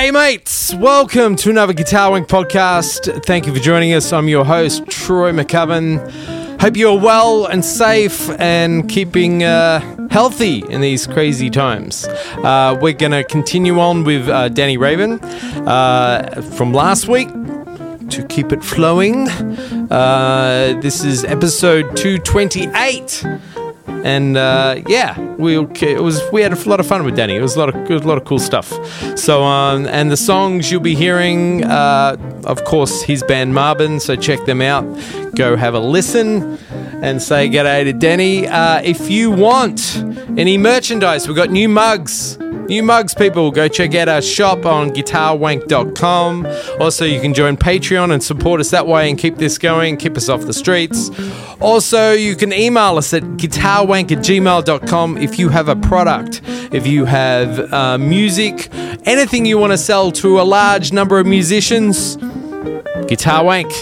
G'day, mates. Welcome to another Guitar Wank podcast. Thank you for joining us. I'm your host, Troy McCubbin. Hope you're well and safe and keeping uh, healthy in these crazy times. Uh, we're going to continue on with uh, Danny Rabin uh, from last week to keep it flowing. Uh, this is episode 228 and uh, yeah, we it was we had a lot of fun with Danny. It was a lot of a lot of cool stuff. So um, and the songs you'll be hearing, uh, of course, his band Marbin. So check them out. Go have a listen and say g'day to Danny. Uh, if you want any merchandise, we've got new mugs. New mugs, people. Go check out our shop on guitarwank.com. Also, you can join Patreon and support us that way and keep this going, keep us off the streets. Also, you can email us at guitarwank at gmail.com if you have a product, if you have uh, music, anything you want to sell to a large number of musicians. Guitar Wank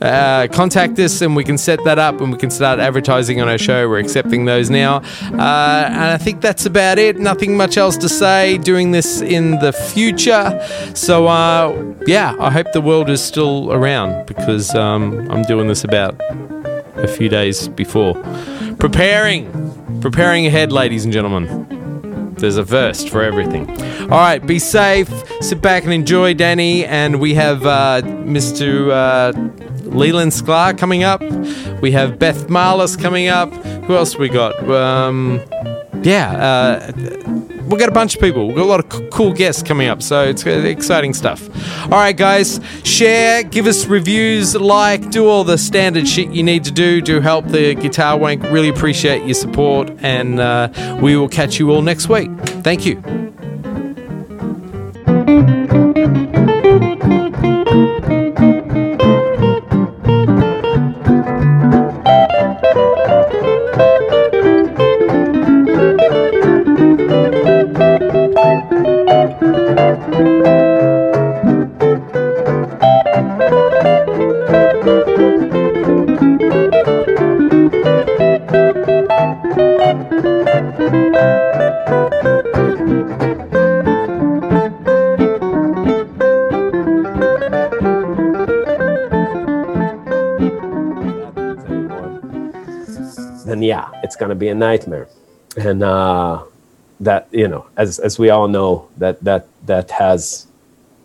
uh, contact us and we can set that up and we can start advertising on our show. We're accepting those now. Uh, and I think that's about it. Nothing much else to say. Doing this in the future. So, uh, yeah, I hope the world is still around because um, I'm doing this about a few days before. Preparing. Preparing ahead, ladies and gentlemen. There's a verse for everything. All right, be safe. Sit back and enjoy, Danny. And we have uh, Mr. Uh, Leland Sklar coming up. We have Beth Marlis coming up. Who else we got? Um, yeah, uh, we've got a bunch of people. We've got a lot of c- cool guests coming up, so it's exciting stuff. All right, guys, share, give us reviews, like, do all the standard shit you need to do to help the Guitar Wank. Really appreciate your support, and uh, we will catch you all next week. Thank you. To be a nightmare. And uh, that you know, as as we all know, that that that has,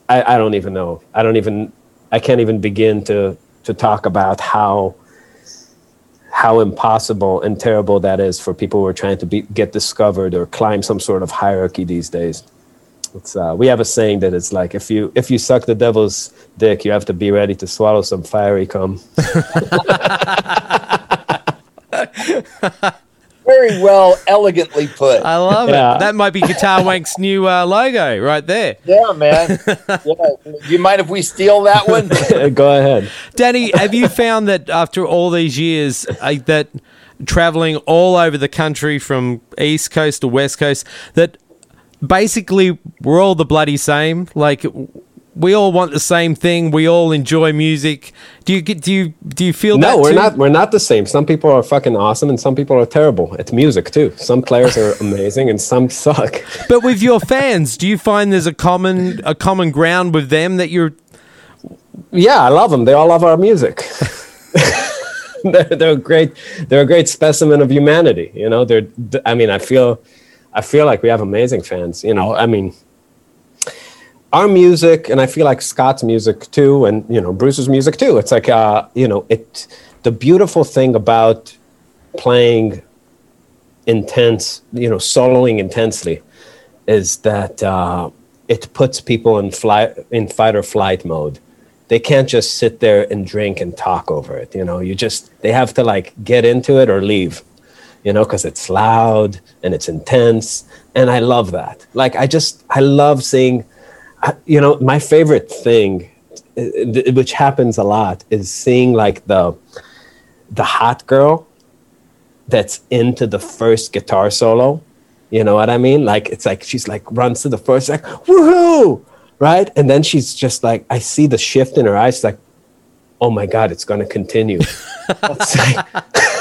I, I don't even know, I don't even, I can't even begin to to talk about how how impossible and terrible that is for people who are trying to be, get discovered or climb some sort of hierarchy these days. It's, uh, we have a saying that it's like if you if you suck the devil's dick, you have to be ready to swallow some fiery cum. Very well, elegantly put. I love Yeah. it. That might be Guitar Wank's new uh, logo right there. Yeah, man. Yeah. You mind if we steal that one? Go ahead. Danny, have you found that after all these years uh, that traveling all over the country from east coast to west coast that basically we're all the bloody same like we all want the same thing we all enjoy music do you get do you do you feel that No, we're too? not. We're not the same. Some people are fucking awesome, and some people are terrible at music too. Some players are amazing, and some suck. but with your fans do you find there's a common a common ground with them that you're Yeah, I love them. They all love our music. they're, they're a great. They're a great specimen of humanity. You know, they're. I mean, I feel, I feel like we have amazing fans. You know, I mean, our music, and I feel like Scott's music too, and you know, Bruce's music too. It's like, uh, you know, it. The beautiful thing about playing intense, you know, soloing intensely, is that uh, it puts people in flight in fight or flight mode. They can't just sit there and drink and talk over it. You know, you just they have to like get into it or leave. You know, because it's loud and it's intense, and I love that. Like I just I love seeing. You know, my favorite thing, uh, which happens a lot, is seeing like the the hot girl that's into the first guitar solo. You know what I mean? Like it's like she's like runs to the first like woohoo, right? And then she's just like I see the shift in her eyes, like, oh my god, it's gonna continue. It's like-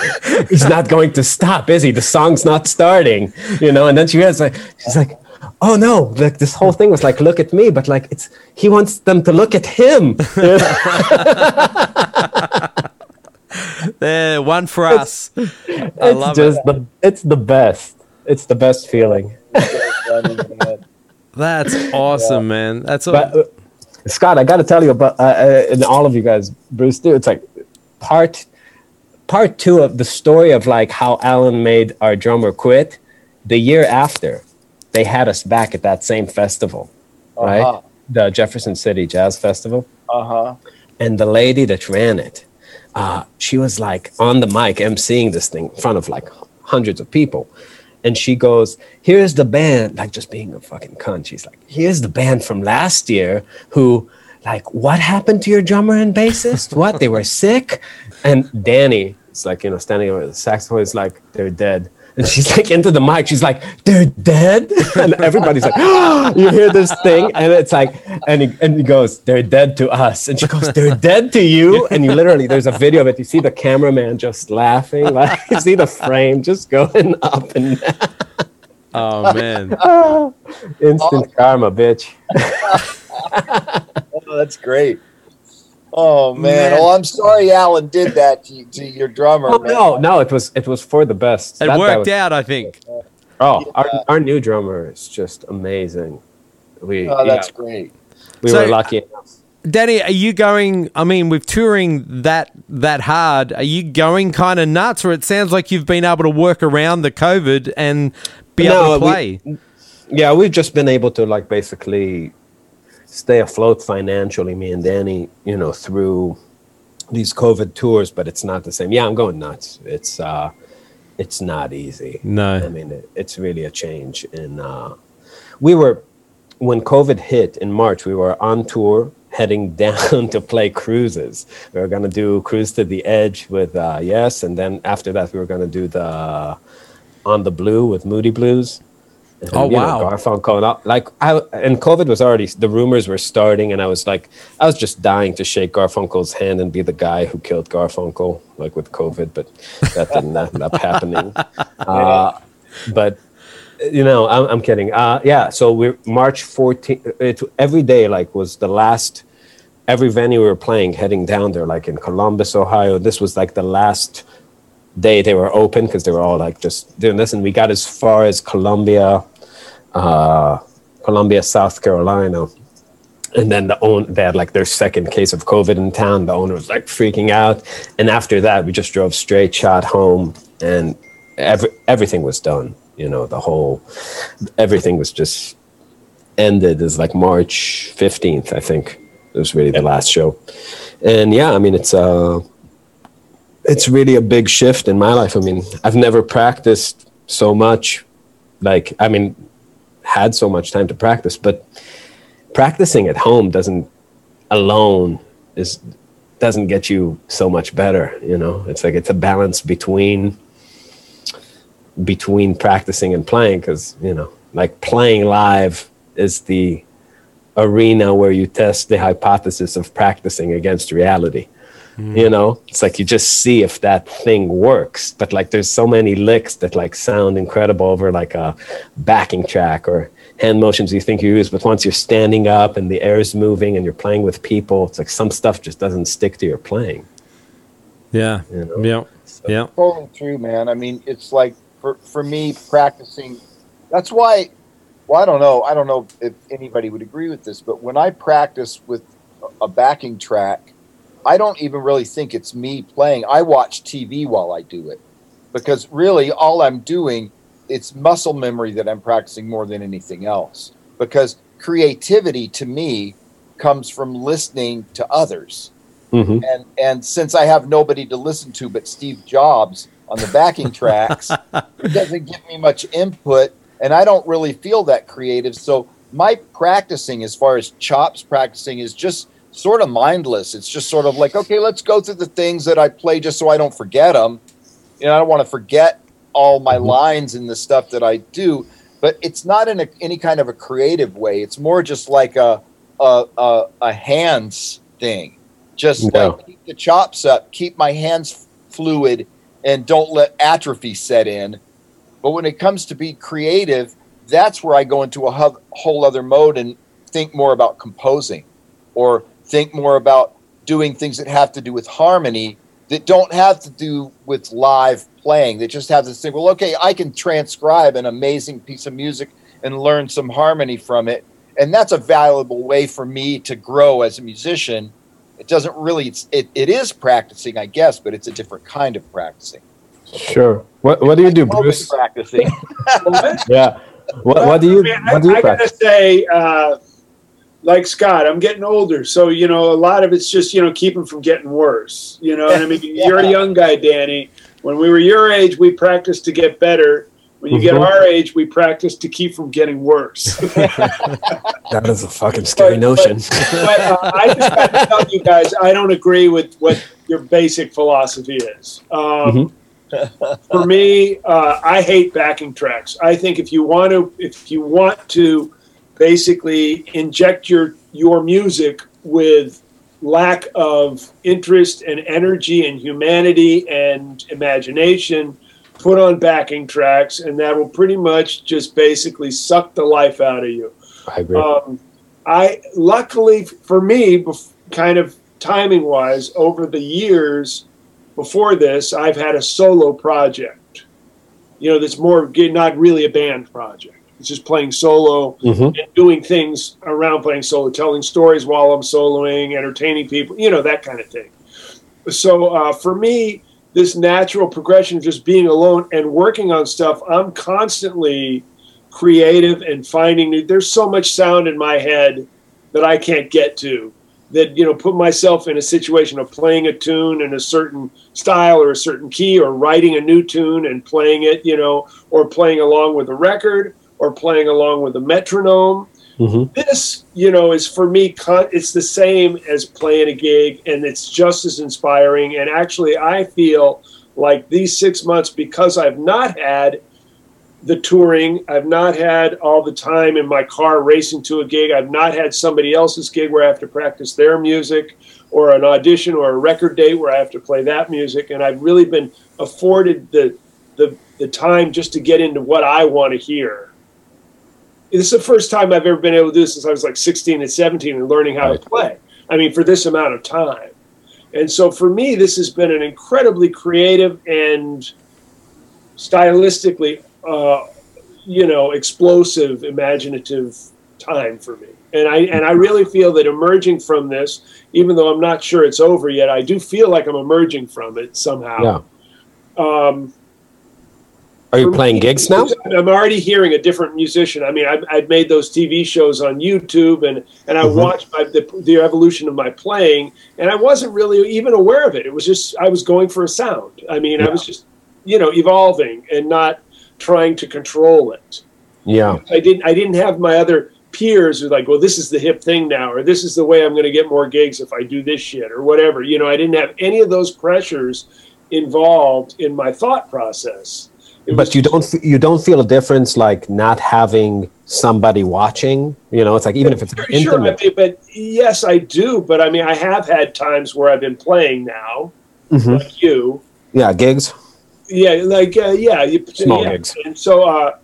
he's not going to stop, is he? The song's not starting, you know. And then she was like, she's like, oh no, like this whole thing was like, look at me, but like it's he wants them to look at him. There, one for us. I it's love just it. the it's the best. It's the best feeling. That's awesome, man. That's all. But uh, Scott, I got to tell you about, uh, uh, and all of you guys, Bruce too. It's like part part two of the story of like how Alan made our drummer quit. The year after, they had us back at that same festival, right? Uh-huh. The Jefferson City Jazz Festival. Uh huh. and the lady that ran it, uh, she was like on the mic emceeing this thing in front of like hundreds of people. And she goes, Here's the band, like just being a fucking cunt. She's like, Here's the band from last year who, like, what happened to your drummer and bassist? What? They were sick? And Danny it's like, you know, standing over the saxophone is like, They're dead. And she's like into the mic. She's like, "They're dead," and everybody's like, ah! "You hear this thing?" And it's like, and he, and he goes, "They're dead to us," and she goes, "They're dead to you." And you literally, there's a video of it. You see the cameraman just laughing, like you see the frame just going up and down. oh man. Instant karma, bitch. Oh, that's great. Oh man. Man. Well, I'm sorry Alan did that to, to your drummer. Oh, man. no, no, it was it was for the best. It That guy worked was- out, I think. Oh, our, our new drummer is just amazing. We Oh, yeah, that's great. we So- were lucky enough. Danny, are you going? I mean, with touring that that hard, are you going kind of nuts, or it sounds like you've been able to work around the COVID and be No, able to we- play? yeah we've just been able to like basically stay afloat financially me and danny you know through these covid tours but it's not the same. Yeah i'm going nuts. It's uh it's not easy. No. i mean it, it's really a change and uh we were when covid hit in march we were on tour heading down to play cruises. We were going to do cruise to the edge with uh yes and then after that we were going to do the on the blue with moody blues and, Oh, you know, wow. Garfunkel, like I and COVID was already the rumors were starting, and I was like, I was just dying to shake Garfunkel's hand and be the guy who killed Garfunkel, like with COVID, but that didn't end up happening. Uh, but you know, I'm, I'm kidding. Uh, yeah, so we're March 14th. It every day like was the last. Every venue we were playing, heading down there, like in Columbus, Ohio. This was like the last day they were open because they were all like just doing this, and we got as far as Columbia, uh, Columbia, South Carolina. And then the own they had like their second case of COVID in town. The owner was like freaking out. And after that, we just drove straight shot home, and every, everything was done. You know, the whole everything was just ended. Is like March fifteenth, I think. It was really the last show. And yeah, I mean, it's uh, it's really a big shift in my life. I mean, I've never practiced so much. Like, I mean, had so much time to practice, but practicing at home doesn't alone is doesn't get you so much better. You know, it's like it's a balance between between practicing and playing because you know, like playing live is the arena where you test the hypothesis of practicing against reality you know it's like you just see if that thing works but like there's so many licks that like sound incredible over like a backing track or hand motions you think you use but once you're standing up and the air is moving and you're playing with people it's like some stuff just doesn't stick to your playing Yeah, You know? yeah, yeah. totally true, man. I mean, it's like for for me practicing. That's why. Well, I don't know. I don't know if anybody would agree with this, but when I practice with a backing track, I don't even really think it's me playing. I watch TV while I do it because really all I'm doing it's muscle memory that I'm practicing more than anything else. Because creativity to me comes from listening to others hmm and and since I have nobody to listen to but Steve Jobs on the backing tracks, it doesn't give me much input, and I don't really feel that creative. So my practicing, as far as chops practicing, is just sort of mindless. It's just sort of like, okay, let's go through the things that I play just so I don't forget them. You know, I don't want to forget all my Mhm. lines and the stuff that I do, but it's not in a, any kind of a creative way. It's more just like a a, a, a hands thing. Just Yeah. like keep the chops up, keep my hands fluid, and don't let atrophy set in. But when it comes to be creative, that's where I go into a hub, whole other mode and think more about composing or think more about doing things that have to do with harmony that don't have to do with live playing They just have this thing well okay i can transcribe an amazing piece of music and learn some harmony from it and that's a valuable way for me to grow as a musician it doesn't really it's, it, it is practicing i guess but it's a different kind of practicing Sure. What What do you do, Bruce? practicing Yeah. What What do you I, mean, I- What do you I gotta say, uh, like Scott, I'm getting older, so you know a lot of it's just you know keep keeping from getting worse. You know, and I mean you're a young guy, Danny. When we were your age, we practiced to get better. When you get Mhm. our age, we practice to keep from getting worse. That is a fucking scary But- notion. but uh, I just got to tell you guys, I don't agree with what your basic philosophy is. Um, For me, uh, I hate backing tracks. I think if you want to, if you want to, basically inject your your music with lack of interest and energy and humanity and imagination, put on backing tracks, and that will pretty much just basically suck the life out of you. I agree. Um, I luckily for me, bef- kind of timing wise, over the years before this, I've had a solo project. You know, that's more not really a band project. It's just playing solo hmm and doing things around playing solo, telling stories while I'm soloing, entertaining people, you know, that kind of thing. So uh, for me, this natural progression of just being alone and working on stuff, I'm constantly creative and finding new. There's so much sound in my head that I can't get to. That you know, put myself in a situation of playing a tune in a certain style or a certain key, or writing a new tune and playing it, you know, or playing along with a record, or playing along with a metronome. Hmm this you know is for me it's the same as playing a gig and it's just as inspiring. And actually i feel like these six months because i've not had the touring i've not had all the time in my car racing to a gig i've not had somebody else's gig where i have to practice their music or an audition or a record date where i have to play that music. And i've really been afforded the the, the time just to get into what i want to hear this is the first time I've ever been able to do this since I was like 16 and 17 and learning how Right. to play. I mean, for this amount of time. And so for me, this has been an incredibly creative and stylistically, uh, you know, explosive, imaginative time for me. And I and I really feel that emerging from this, even though I'm not sure it's over yet, I do feel like I'm emerging from it somehow. Yeah. Um, Are you playing gigs now? I'm already hearing a different musician. I mean, I've, I've made those TV shows on YouTube, and and I Mhm. watched my, the, the evolution of my playing, and I wasn't really even aware of it. It was just I was going for a sound. I mean, I was just you know evolving and not trying to control it. Yeah. I didn't I didn't have my other peers who like, well, this is the hip thing now, or this is the way I'm going to get more gigs if I do this shit, or whatever. You know, I didn't have any of those pressures involved in my thought process. It was But you don't you don't feel a difference like not having somebody watching. You know, it's like even if it's Sure, I intimate. mean, but yes, I do. But I mean, I have had times where I've been playing now, Mhm. like you. Yeah, gigs. Yeah, like uh, yeah, you, Small yeah. gigs. And so, uh,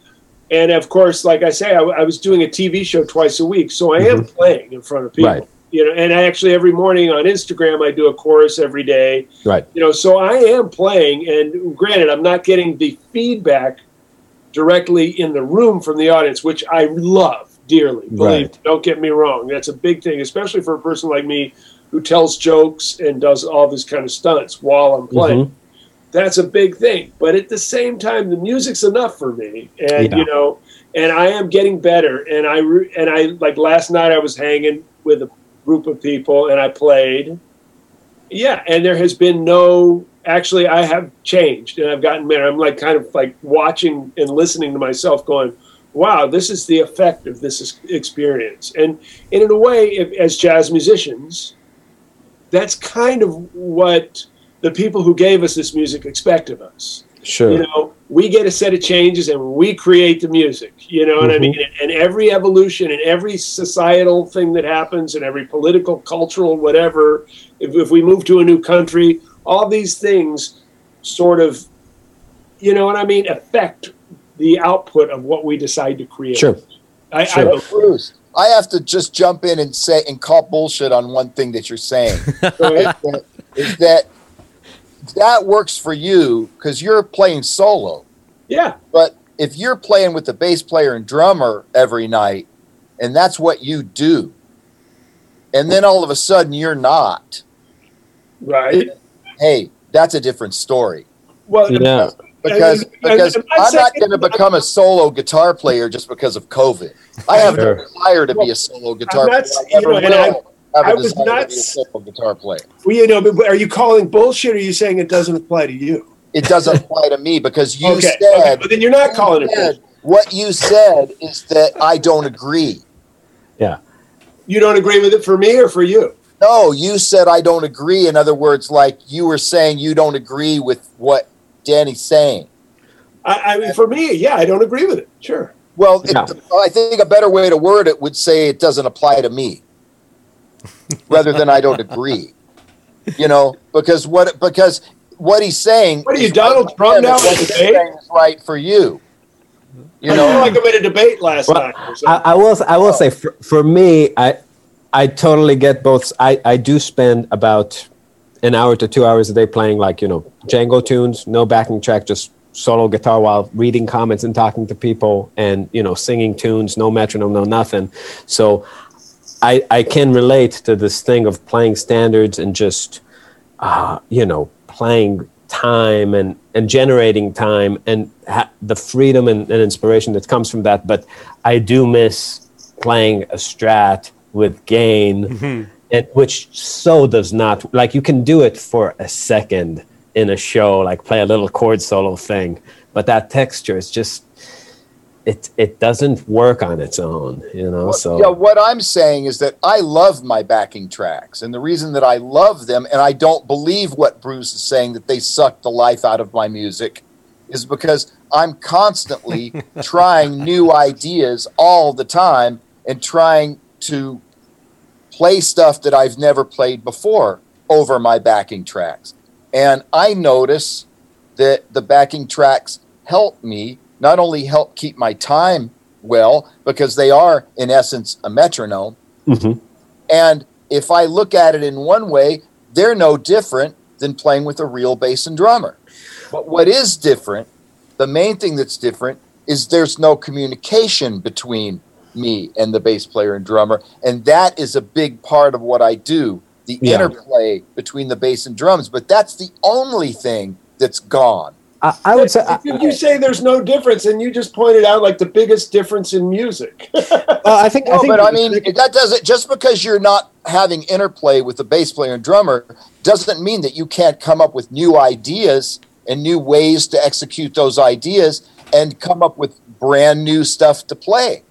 and of course, like I say, I, I was doing a TV show twice a week, so I am playing in front of people. Mm-hmm. Right. You know, and I actually every morning on Instagram I do a chorus every day. Right. You know, so I am playing, and granted, I'm not getting the feedback directly in the room from the audience, which I love dearly. Believe Right. don't get me wrong. That's a big thing, especially for a person like me who tells jokes and does all this kind of stunts while I'm playing. Mhm. That's a big thing. But at the same time, the music's enough for me, and Yeah. you know, and I am getting better. And I re- and I like last night I was hanging with a group of people and I played. Yeah, and there has been no. Actually, I have changed and I've gotten better. I'm like kind of like watching and listening to myself, going, "Wow, this is the effect of this experience." And, and in a way, if, as jazz musicians, that's kind of what the people who gave us this music expect of us. Sure. You know, we get a set of changes and we create the music. You know what I Mhm. mean? And every evolution and every societal thing that happens and every political, cultural, whatever, if, if we move to a new country, all these things sort of, you know what I mean, affect the output of what we decide to create. Sure. I, Sure. I, Bruce, I have to just jump in and say and call bullshit on one thing that you're saying. is, that, is that that works for you because you're playing solo. yeah. But if you're playing with the bass player and drummer every night, and that's what you do, and then all of a sudden you're not, Right. hey, that's a different story. Well, Yeah. Because I- I- because I'm not I'm not going to become a solo guitar player just because of COVID. I have Sure. no desire to be a solo guitar I'm player. not- I you never know, and will I- have I a was not to be a s- solo guitar player. well, you know, but are you calling bullshit or are you saying it doesn't apply to you? It doesn't apply to me because you okay. said okay. But then you're not calling it bullshit. what you said is that I don't agree. Yeah. You don't agree with it for me or for you? No, you said I don't agree. In other words, like you were saying you don't agree with what Danny's saying. I, I mean, for me, yeah, I don't agree with it. Sure. Well, it, I think a better way to word it would say it doesn't apply to me, rather than I don't agree. You know, because what because what he's saying. What are you, Donald right Trump for him, now and What he's saying is right for you. You I feel know, like I'm in a debate last Well, night. I. I will. I will oh. say for, for me, I I totally get both. I I do spend about an hour to two hours a day playing like you know Django tunes, no backing track, just solo guitar while reading comments and talking to people, and you know singing tunes, no metronome, no nothing. So I I can relate to this thing of playing standards and just uh, you know playing time and and generating time and ha- the freedom and, and inspiration that comes from that. But i do miss playing a strat with gain and which so does not like you can do it for a second in a show like play a little chord solo thing but that texture is just it it doesn't work on its own you know so yeah, what I'm saying is that I love my backing tracks, and the reason that I love them, and I don't believe what Bruce is saying that they suck the life out of my music, is because I'm constantly trying new ideas all the time and trying to play stuff that I've never played before over my backing tracks. And I notice that the backing tracks help me not only help keep my time well, because they are, in essence, a metronome. Mhm. And if I look at it in one way, they're no different than playing with a real bass and drummer. But what is different, the main thing that's different, is there's no communication between me and the bass player and drummer. And that is a big part of what I do the Yeah. interplay between the bass and drums. But that's the only thing that's gone. I, I would say I, if you say there's no difference, and you just pointed out like the biggest difference in music. well, I think I No, think but I mean that doesn't just because you're not having interplay with the bass player and drummer doesn't mean that you can't come up with new ideas and new ways to execute those ideas and come up with brand new stuff to play.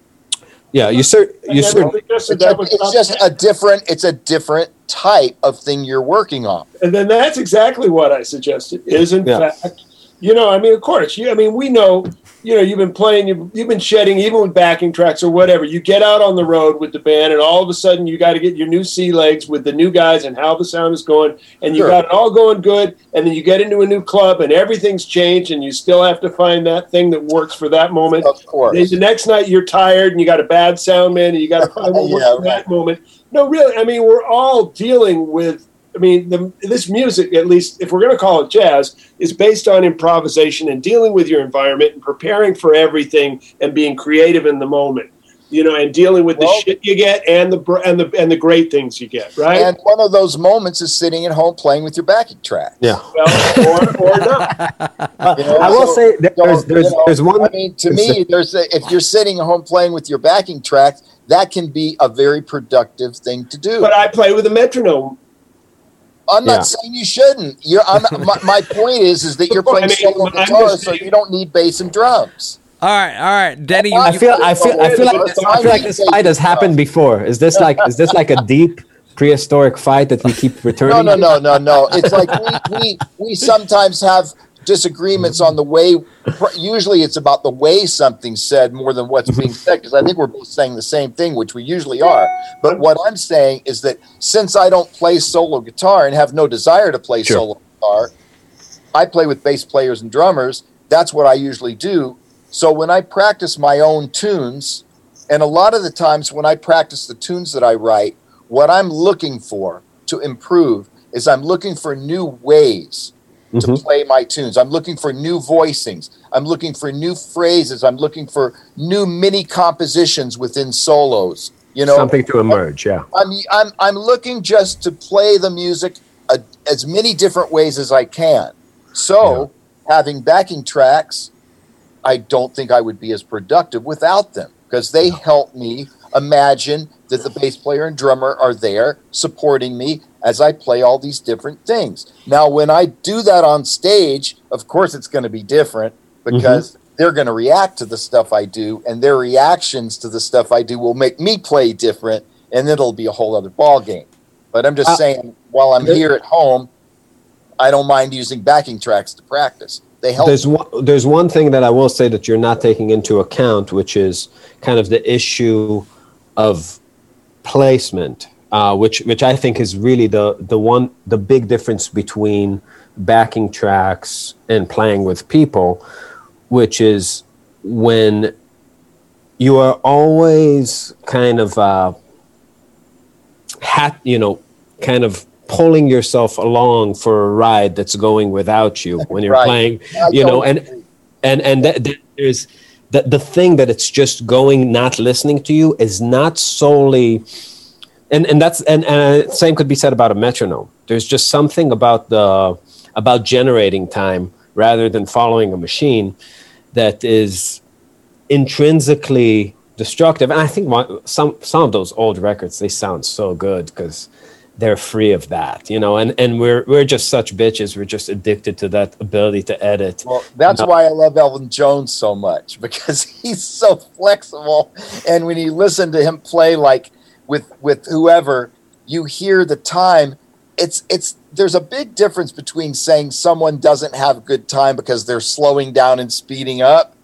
yeah you cer- I you never cer- suggested It's, a- it's just a different it's a different type of thing you're working on. and then that's exactly what I suggested. Is in Yeah. fact, you know, I mean, of course, you. I mean, we know, you know, you've been playing, you've, you've been shedding, even with backing tracks or whatever. You get out on the road with the band, and all of a sudden, you got to get your new sea legs with the new guys and how the sound is going, and you Sure. got it all going good. And then you get into a new club, and everything's changed, and you still have to find that thing that works for that moment. Of Then course. the next night you're tired and you got a bad sound man and you got to find what works Yeah, for that moment. No, really, I mean, we're all dealing with. I mean, the, this music, at least if we're going to call it jazz, is based on improvisation and dealing with your environment and preparing for everything and being creative in the moment. You know, and dealing with the shit you get and the and the and the great things you get, right? And one of those moments is sitting at home playing with your backing track. yeah well, or, or not. You know, I will so- say there's So, there's you know, there's one I mean, to me, there's a, if you're sitting at home playing with your backing track, that can be a very productive thing to do. But I play with a metronome. I'm not Yeah. saying you shouldn't. You're. I'm, my, my point is, is that you're I playing mean, solo guitar, so you don't need bass and drums. All right, all right, Danny. You, I feel I feel I feel like this, I feel like this fight has happened before. Is this like is this like a deep prehistoric fight that we keep returning? No, no, no, no, no. It's like we, we we sometimes have disagreements mm-hmm. on the way. Usually, it's about the way something's said more than what's being said. Because I think we're both saying the same thing, which we usually are. But what I'm saying is that since I don't play solo guitar and have no desire to play Sure. solo guitar, I play with bass players and drummers. That's what I usually do. So when I practice my own tunes, and a lot of the times when I practice the tunes that I write, what I'm looking for to improve is I'm looking for new ways to Mhm. play my tunes. I'm looking for new voicings. I'm looking for new phrases. I'm looking for new mini compositions within solos. You know, Something to emerge, yeah. I'm I'm I'm looking just to play the music uh, as many different ways as I can. So, having backing tracks, I don't think I would be as productive without them because they help me imagine that the bass player and drummer are there supporting me as I play all these different things. Now, when I do that on stage, of course, it's going to be different because they're going to react to the stuff I do, and their reactions to the stuff I do will make me play different, and it'll be a whole other ball game. But I'm just Uh, saying, while I'm here at home, I don't mind using backing tracks to practice. They help. There's one, there's one thing that I will say that you're not taking into account, which is kind of the issue of placement, uh, which which I think is really the the one the big difference between backing tracks and playing with people, which is when you are always kind of uh, hat, you know, kind of pulling yourself along for a ride that's going without you when you're Right. playing, you know, and and and that, that there's the the thing that it's just going not listening to you is not solely and and that's and, and uh, same could be said about a metronome. There's just something about the about generating time rather than following a machine that is intrinsically destructive. And i think some some of those old records they sound so good because they're free of that you know? And and we're we're just such bitches. We're just addicted to that ability to edit. Well, that's why I love Elvin Jones so much because he's so flexible, and when you listen to him play like with with whoever, you hear the time. It's it's there's a big difference between saying someone doesn't have a good time because they're slowing down and speeding up,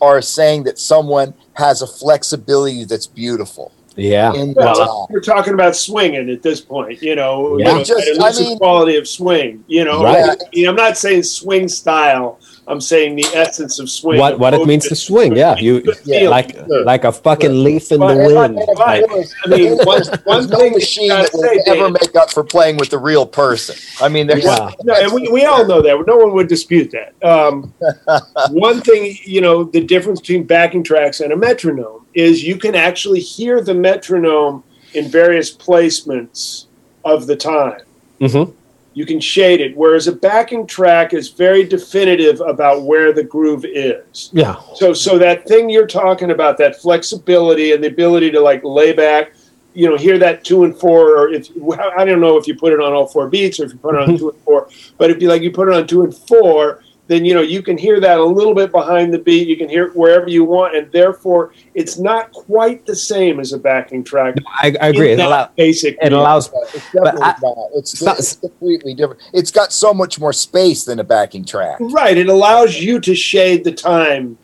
or saying that someone has a flexibility that's beautiful. yeah In the Well, time. we're talking about swinging at this point, you know, Yeah. you know, Just- I mean- quality of swing, you know. Right. I mean, I'm not saying swing style. I'm saying the essence of swing. what what it means to swing yeah you Yeah. like Sure. like a fucking leaf in But- the wind like, I mean, one, one no thing machine that gotta will say, ever Dave, make up for playing with the real person. I mean, there's Yeah. No, and we, we all know that. No one would dispute that. Um, one thing, you know, the difference between backing tracks and a metronome is you can actually hear the metronome in various placements of the time. Mhm. You can shade it, whereas a backing track is very definitive about where the groove is. yeah So, so that thing you're talking about, that flexibility and the ability to like lay back, you know, hear that two and four, or if I don't know if you put it on all four beats or if you put it on mm-hmm. two and four, but if you like you put it on two and four, then you know you can hear that a little bit behind the beat. You can hear it wherever you want, and therefore it's not quite the same as a backing track. I, I agree in it, that allow, basic. it allows It's definitely I- not. It's, So- it's completely different. It's got so much more space than a backing track. right. It allows you to shade the time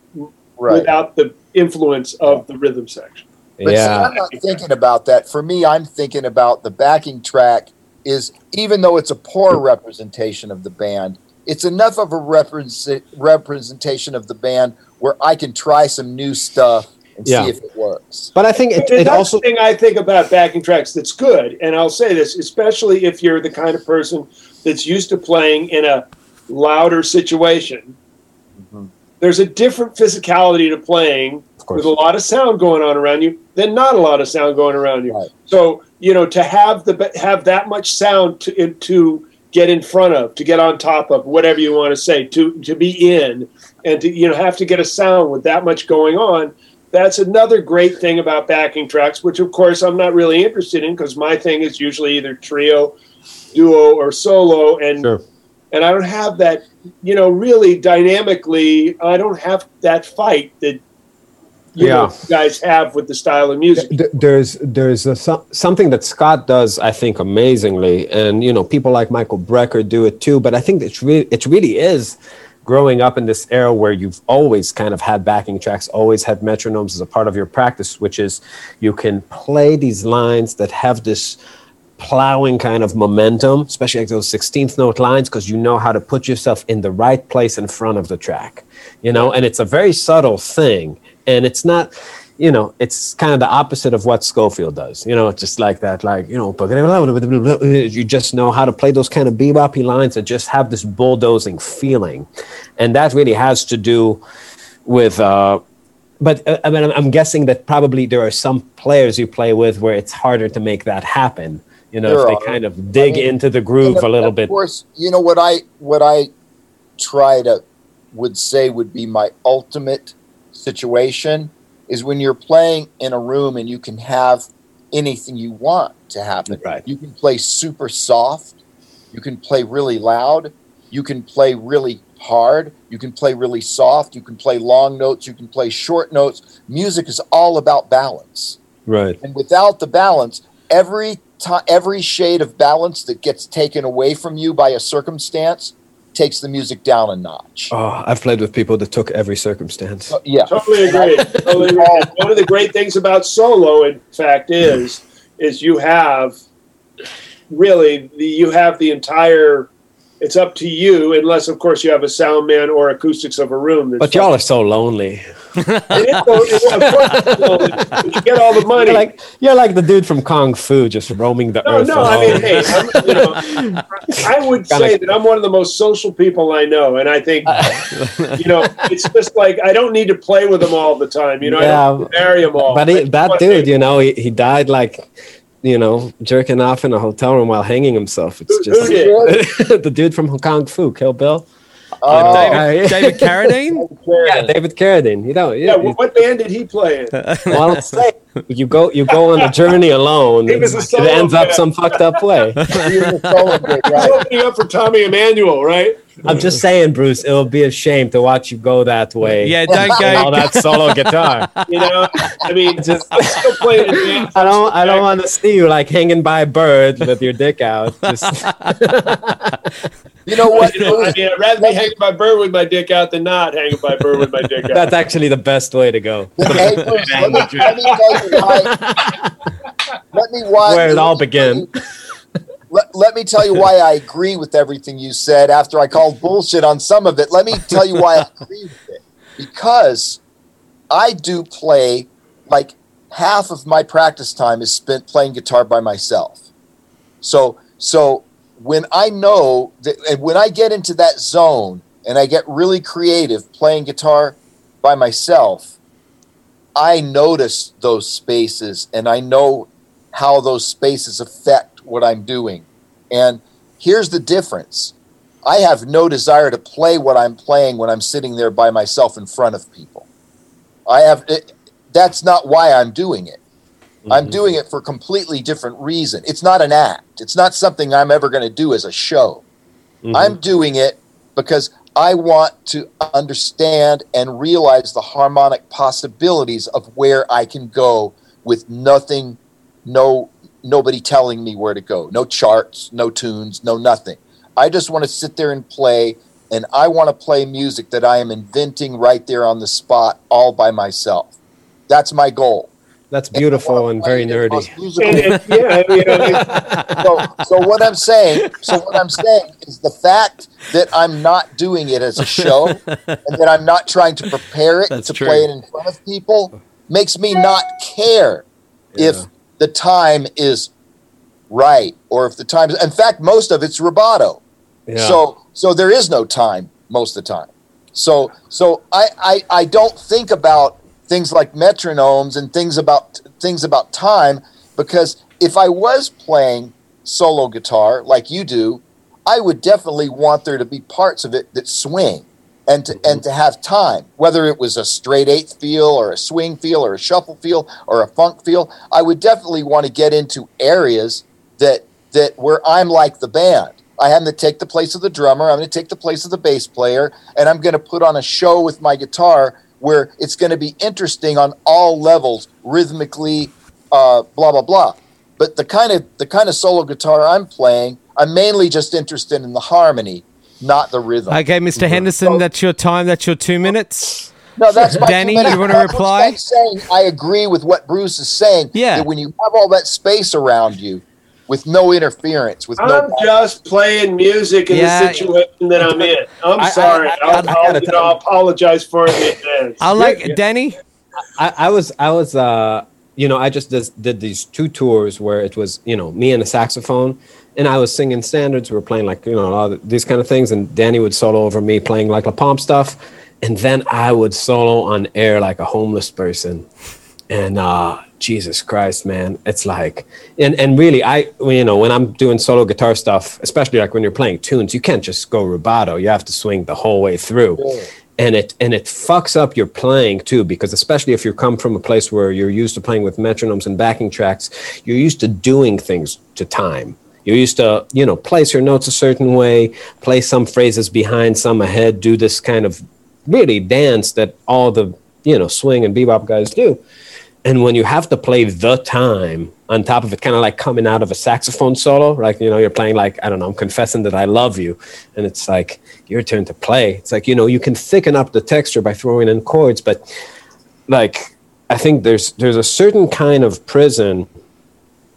Right. without the influence of the rhythm section. But see, yeah I'm not thinking about that. For me, I'm thinking about the backing track is even though it's a poor representation of the band, it's enough of a represent, representation of the band where I can try some new stuff and Yeah. see if it works. but i think it, And it that's also the thing I think about backing tracks that's good, and I'll say this, especially if you're the kind of person that's used to playing in a louder situation. Mhm. There's a different physicality to playing of with a lot of sound going on around you than not a lot of sound going around you. Right. So you know to have the have that much sound to to get in front of, to get on top of, whatever you want to say, to to be in, and to you know have to get a sound with that much going on. That's another great thing about backing tracks, which of course I'm not really interested in because my thing is usually either trio, duo, or solo, and Sure. and I don't have that. You know, really dynamically, I don't have that fight that you know, Yeah. you guys have with the style of music. There's there's a, something that Scott does, I think, amazingly, and you know, people like Michael Brecker do it too. But I think it's really it really is growing up in this era where you've always kind of had backing tracks, always had metronomes as a part of your practice, which is you can play these lines that have this plowing kind of momentum, especially like those 16th note lines, because you know how to put yourself in the right place in front of the track, you know, and it's a very subtle thing. And it's not, you know, it's kind of the opposite of what Scofield does, you know, just like that, like, you know, you just know how to play those kind of beboppy lines and just have this bulldozing feeling. And that really has to do with, uh, but uh, I mean, I'm, I'm guessing that probably there are some players you play with where it's harder to make that happen. You know, There if they are. kind of dig I mean, into the groove a little of bit. Of course, you know what I what I try to would say would be my ultimate situation is when you're playing in a room and you can have anything you want to happen. Right. You can play super soft, you can play really loud, you can play really hard, you can play really soft, you can play long notes, you can play short notes. Music is all about balance Right. and without the balance every time every shade of balance that gets taken away from you by a circumstance takes the music down a notch Oh, I've played with people that took every circumstance. Uh, yeah Totally agree. Totally agree. One of the great things about solo, in fact, is is you have really the you have the entire. It's up to you, unless of course you have a sound man or acoustics of a room. That's But y'all are so lonely. It is so- it is- of course it's lonely, but you get all the money. You're like you're like the dude from Kung Fu, just roaming the No, earth. no. I mean, hey, I'm, you know, I would Kinda- say that I'm one of the most social people I know, and I think, you know, it's just like I don't need to play with them all the time. You know, I don't Yeah, marry them all. But he, that dude, you know, he, he died like, you know, jerking off in a hotel room while hanging himself. It's just who the dude from Hong Kong Fu, Kill Bill. Oh, David, David Carradine? Yeah, David Carradine. You know, yeah. Well, what band did he play in? well, I'm saying, you go you go on a journey alone. He a it solo ends up some fucked up way. he was a solo gig, He's right? opening up for Tommy Emmanuel, right? I'm just saying, Bruce, it will be a shame to watch you go that way. Yeah, don't all that solo guitar. You know, I mean, Just- I'm still playing. in. I don't I don't want to see you like hanging by a bird with your dick out. Just you know what You know, I mean, I'd rather be hanging by a bird with my dick out than not hanging by a bird with my dick out. that's actually the best way to go. Hey, Bruce, let, me, let me tell you why. Let me why Where it all began. Let, let me tell you why I agree with everything you said after I called bullshit on some of it. Let me tell you why I agree with it. Because I do play like half of my practice time is spent playing guitar by myself. So so when I know that and when I get into that zone and I get really creative playing guitar by myself, I notice those spaces and I know how those spaces affect what I'm doing. And here's the difference I have no desire to play what I'm playing when I'm sitting there by myself in front of people. I have it, that's not why I'm doing it. I'm mm-hmm. doing it for a completely different reason. It's not an act. It's not something I'm ever going to do as a show. Mm-hmm. I'm doing it because I want to understand and realize the harmonic possibilities of where I can go with nothing, no nobody telling me where to go. No charts, no tunes, no nothing. I just want to sit there and play and I want to play music that I am inventing right there on the spot all by myself. That's my goal. That's beautiful and very nerdy. And, and, yeah, you know, so, so what I'm saying, so what I'm saying is the fact that I'm not doing it as a show and that I'm not trying to prepare it That's to true. play it in front of people makes me not care if Yeah. The time is right or if the time is in fact most of it's rubato. Yeah. So so there is no time most of the time. So so I, I I don't think about things like metronomes and things about things about time because if I was playing solo guitar like you do, I would definitely want there to be parts of it that swing and to and to have time. Whether it was a straight eighth feel or a swing feel or a shuffle feel or a funk feel, I would definitely want to get into areas that that where I'm like the band. I am to take the place of the drummer. I'm going to take the place of the bass player, and I'm going to put on a show with my guitar where it's going to be interesting on all levels, rhythmically, uh, blah blah blah. But the kind of the kind of solo guitar I'm playing, I'm mainly just interested in the harmony, not the rhythm. Okay, Mr. Henderson, that's your time. That's your two minutes. No, that's my Danny, two you wanna reply? I'm saying I agree with what Bruce is saying. Yeah. That when you have all that space around you, with no interference. With I'm no just playing music in Yeah. the situation that I'm in. I'm I- I- sorry. I- I, I will gotta you know. I'll apologize for it in. I like yeah. Danny. I, I was I was uh you know I just did, did these two tours where it was you know me and a saxophone and I was singing standards. We were playing like you know a lot of these kind of things, and Danny would solo over me playing like La Pompe stuff, and then I would solo on air like a homeless person, and uh Jesus Christ, man, it's like and and really I you know when I'm doing solo guitar stuff, especially like when you're playing tunes, you can't just go rubato. You have to swing the whole way through. And it and it fucks up your playing too because especially if you come from a place where you're used to playing with metronomes and backing tracks you're used to doing things to time you're used to you know place your notes a certain way play some phrases behind some ahead do this kind of really dance that all the you know swing and bebop guys do and when you have to play the time on top of it, kind of like coming out of a saxophone solo, like, you know, you're playing like, I don't know, I'm confessing that I love you. And it's like, your turn to play. It's like, you know, you can thicken up the texture by throwing in chords, but like, I think there's, there's a certain kind of prison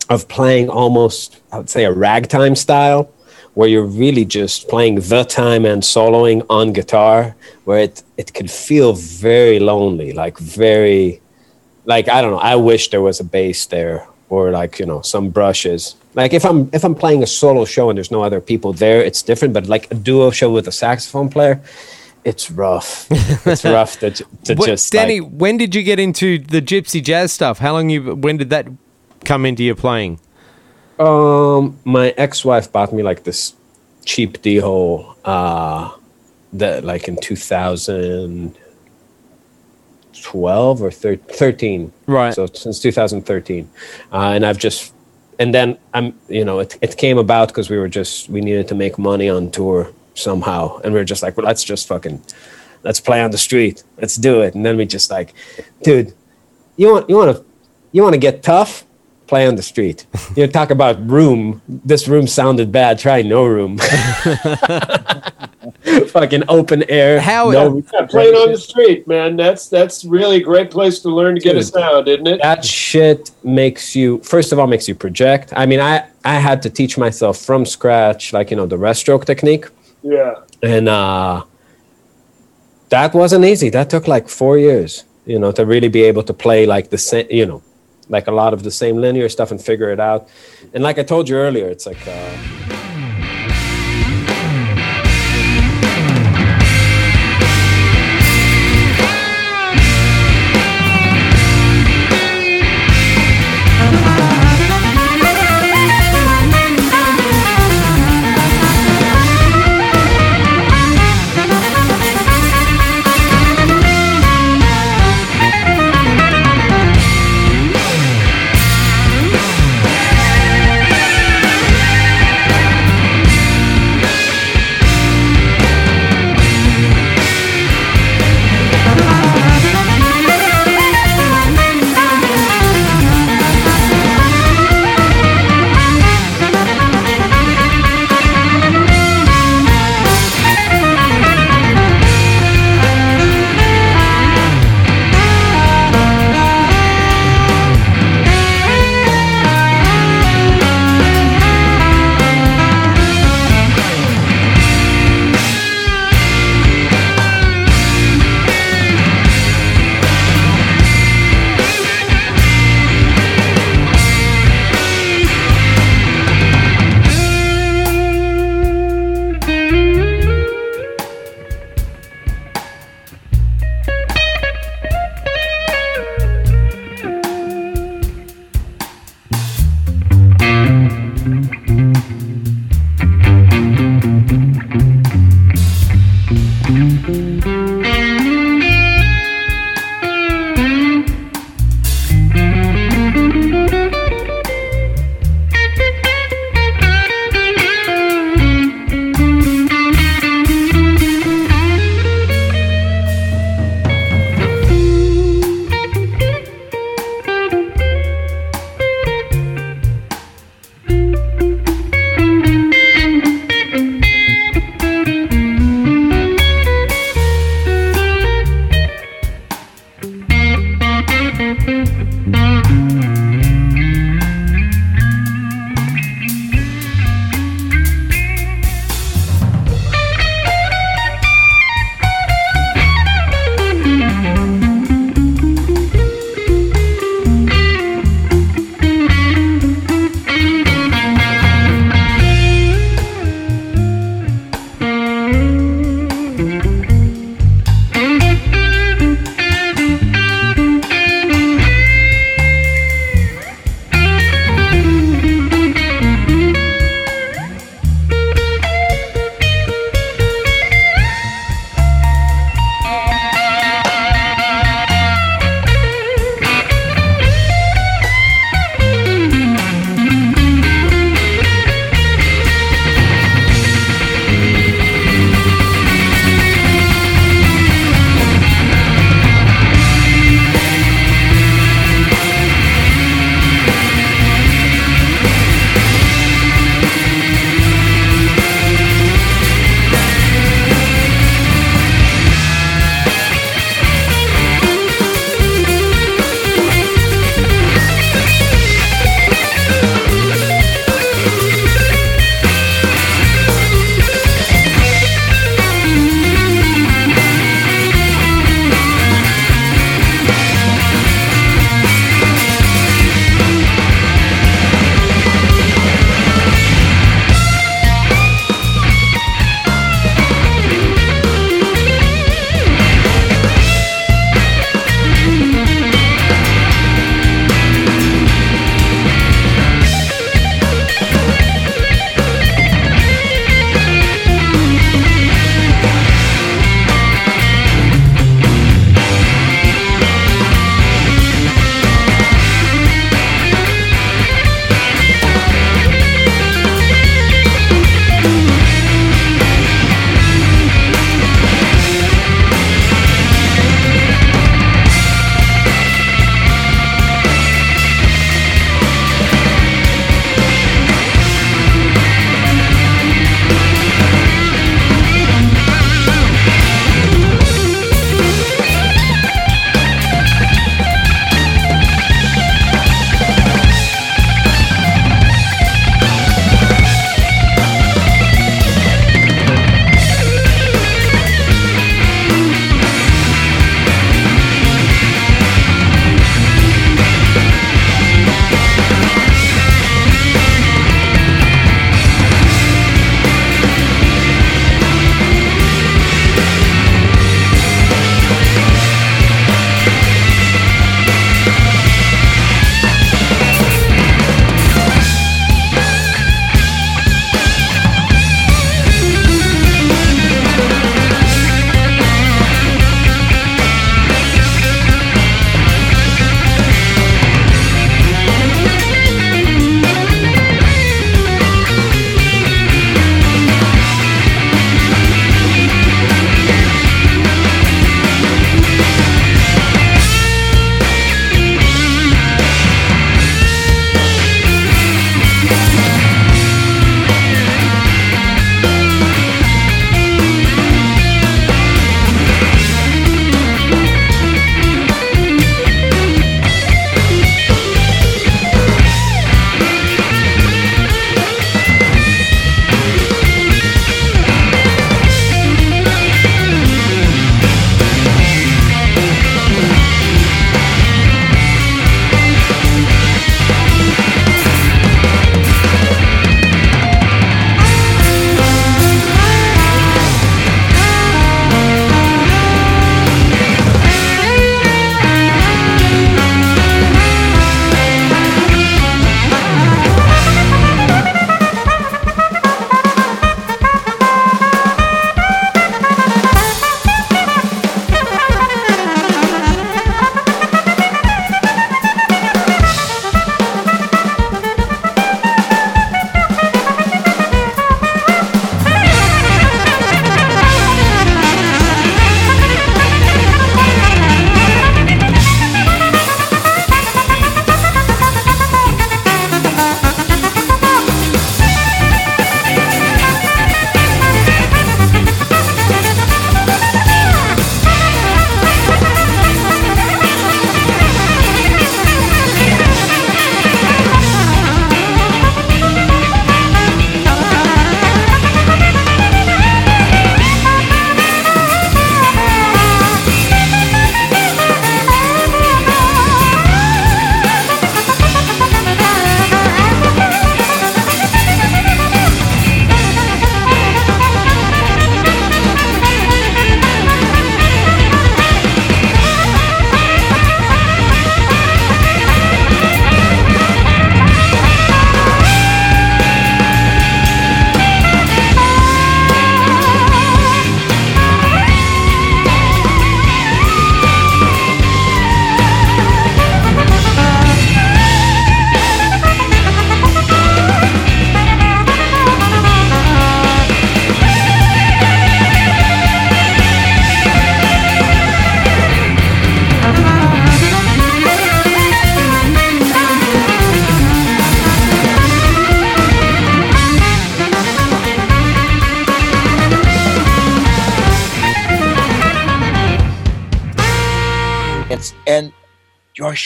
of playing almost, I would say, a ragtime style where you're really just playing the time and soloing on guitar, where it, it could feel very lonely, like very, like I don't know. I wish there was a bass there or like you know some brushes. Like if I'm if I'm playing a solo show and there's no other people there, it's different. But like a duo show with a saxophone player, it's rough. it's rough to, to What- just Danny, like- when did you get into the gypsy jazz stuff? How long you? When did that come into your playing? Um, my ex-wife bought me like this cheap deal. Uh, that like in 2012 or thir- 13. Right. So since 2013, uh, and I've just and then I'm you know it it came about because we were just we needed to make money on tour somehow, and we were just like, well, let's just fucking let's play on the street, let's do it, and then we just like, dude, you want you want to you want to get tough play on the street. You know, talk about room. This room sounded bad. Try no room. Fucking open air. How- no Yeah, playing on the street, man. That's that's really a great place to learn to get a sound, isn't it? that shit makes you first of all makes you project. I mean i i had to teach myself from scratch like you know the rest stroke technique. Yeah. and uh that wasn't easy. That took like four years you know to really be able to play like the same you know like a lot of the same linear stuff and figure it out. And like i told you earlier it's like uh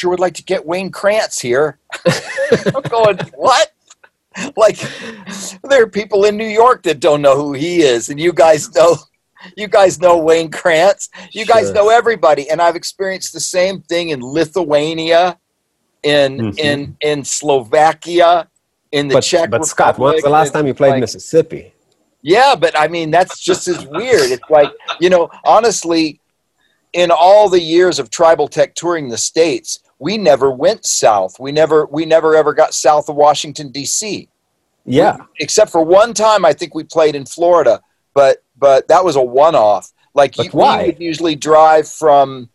sure would like to get Wayne Krantz here." I'm going, "What?" Like there are people in New York that don't know who he is, and you guys know. You guys know Wayne Krantz. You guys know everybody, and I've experienced the same thing in Lithuania, in Mhm. in in Slovakia, in the But, Czech but Scott, Republic, when's the last time you played like, Mississippi? yeah, but I mean, that's just as weird. It's like, you know, honestly, in all the years of tribal tech touring the states, we never went south. We never, we never ever got south of Washington D.C. Yeah. Except for one time, I think we played in Florida, but but that was a one-off. Like you, why? we would usually drive from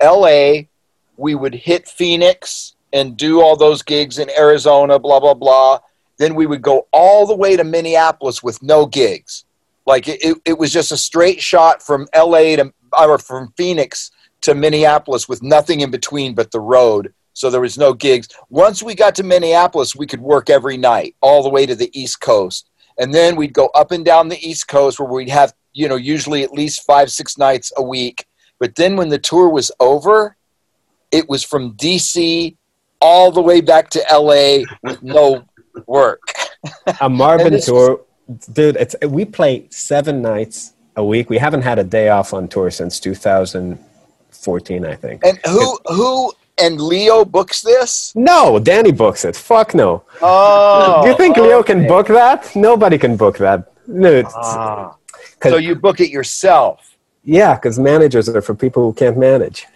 L.A. We would hit Phoenix and do all those gigs in Arizona, blah blah blah. Then we would go all the way to Minneapolis with no gigs. Like it, it, it was just a straight shot from LA to or from Phoenix to Minneapolis with nothing in between but the road. So there was no gigs. Once we got to Minneapolis, we could work every night all the way to the East Coast. And then we'd go up and down the East Coast where we'd have, you know, usually at least five, six nights a week. But then when the tour was over, it was from DC all the way back to LA with no work. A Marbin tour, dude. It's we play seven nights a week. We haven't had a day off on tour since 2014, I think. And who who and Leo books this? No, Danny books it. Fuck no. Oh, Do you think Leo can book that? Nobody can book that. No, Ah. So you book it yourself. yeah, because managers are for people who can't manage.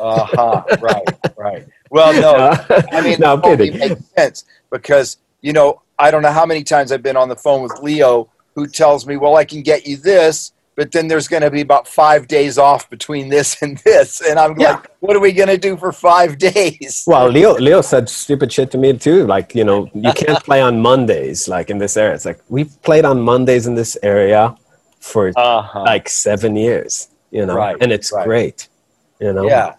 Uh huh. right. Right. Well, no. I mean, no, I'm totally kidding. makes sense because you know I don't know how many times I've been on the phone with Leo who tells me, "Well, I can get you this." But then there's going to be about five days off between this and this, and I'm Yeah. like, "What are we going to do for five days?" Well, Leo Leo said stupid shit to me too. Like, you know, you can't play on Mondays, like in this area. It's like we've played on Mondays in this area for Uh-huh. like seven years, you know, Right, and it's right. great. You know, yeah.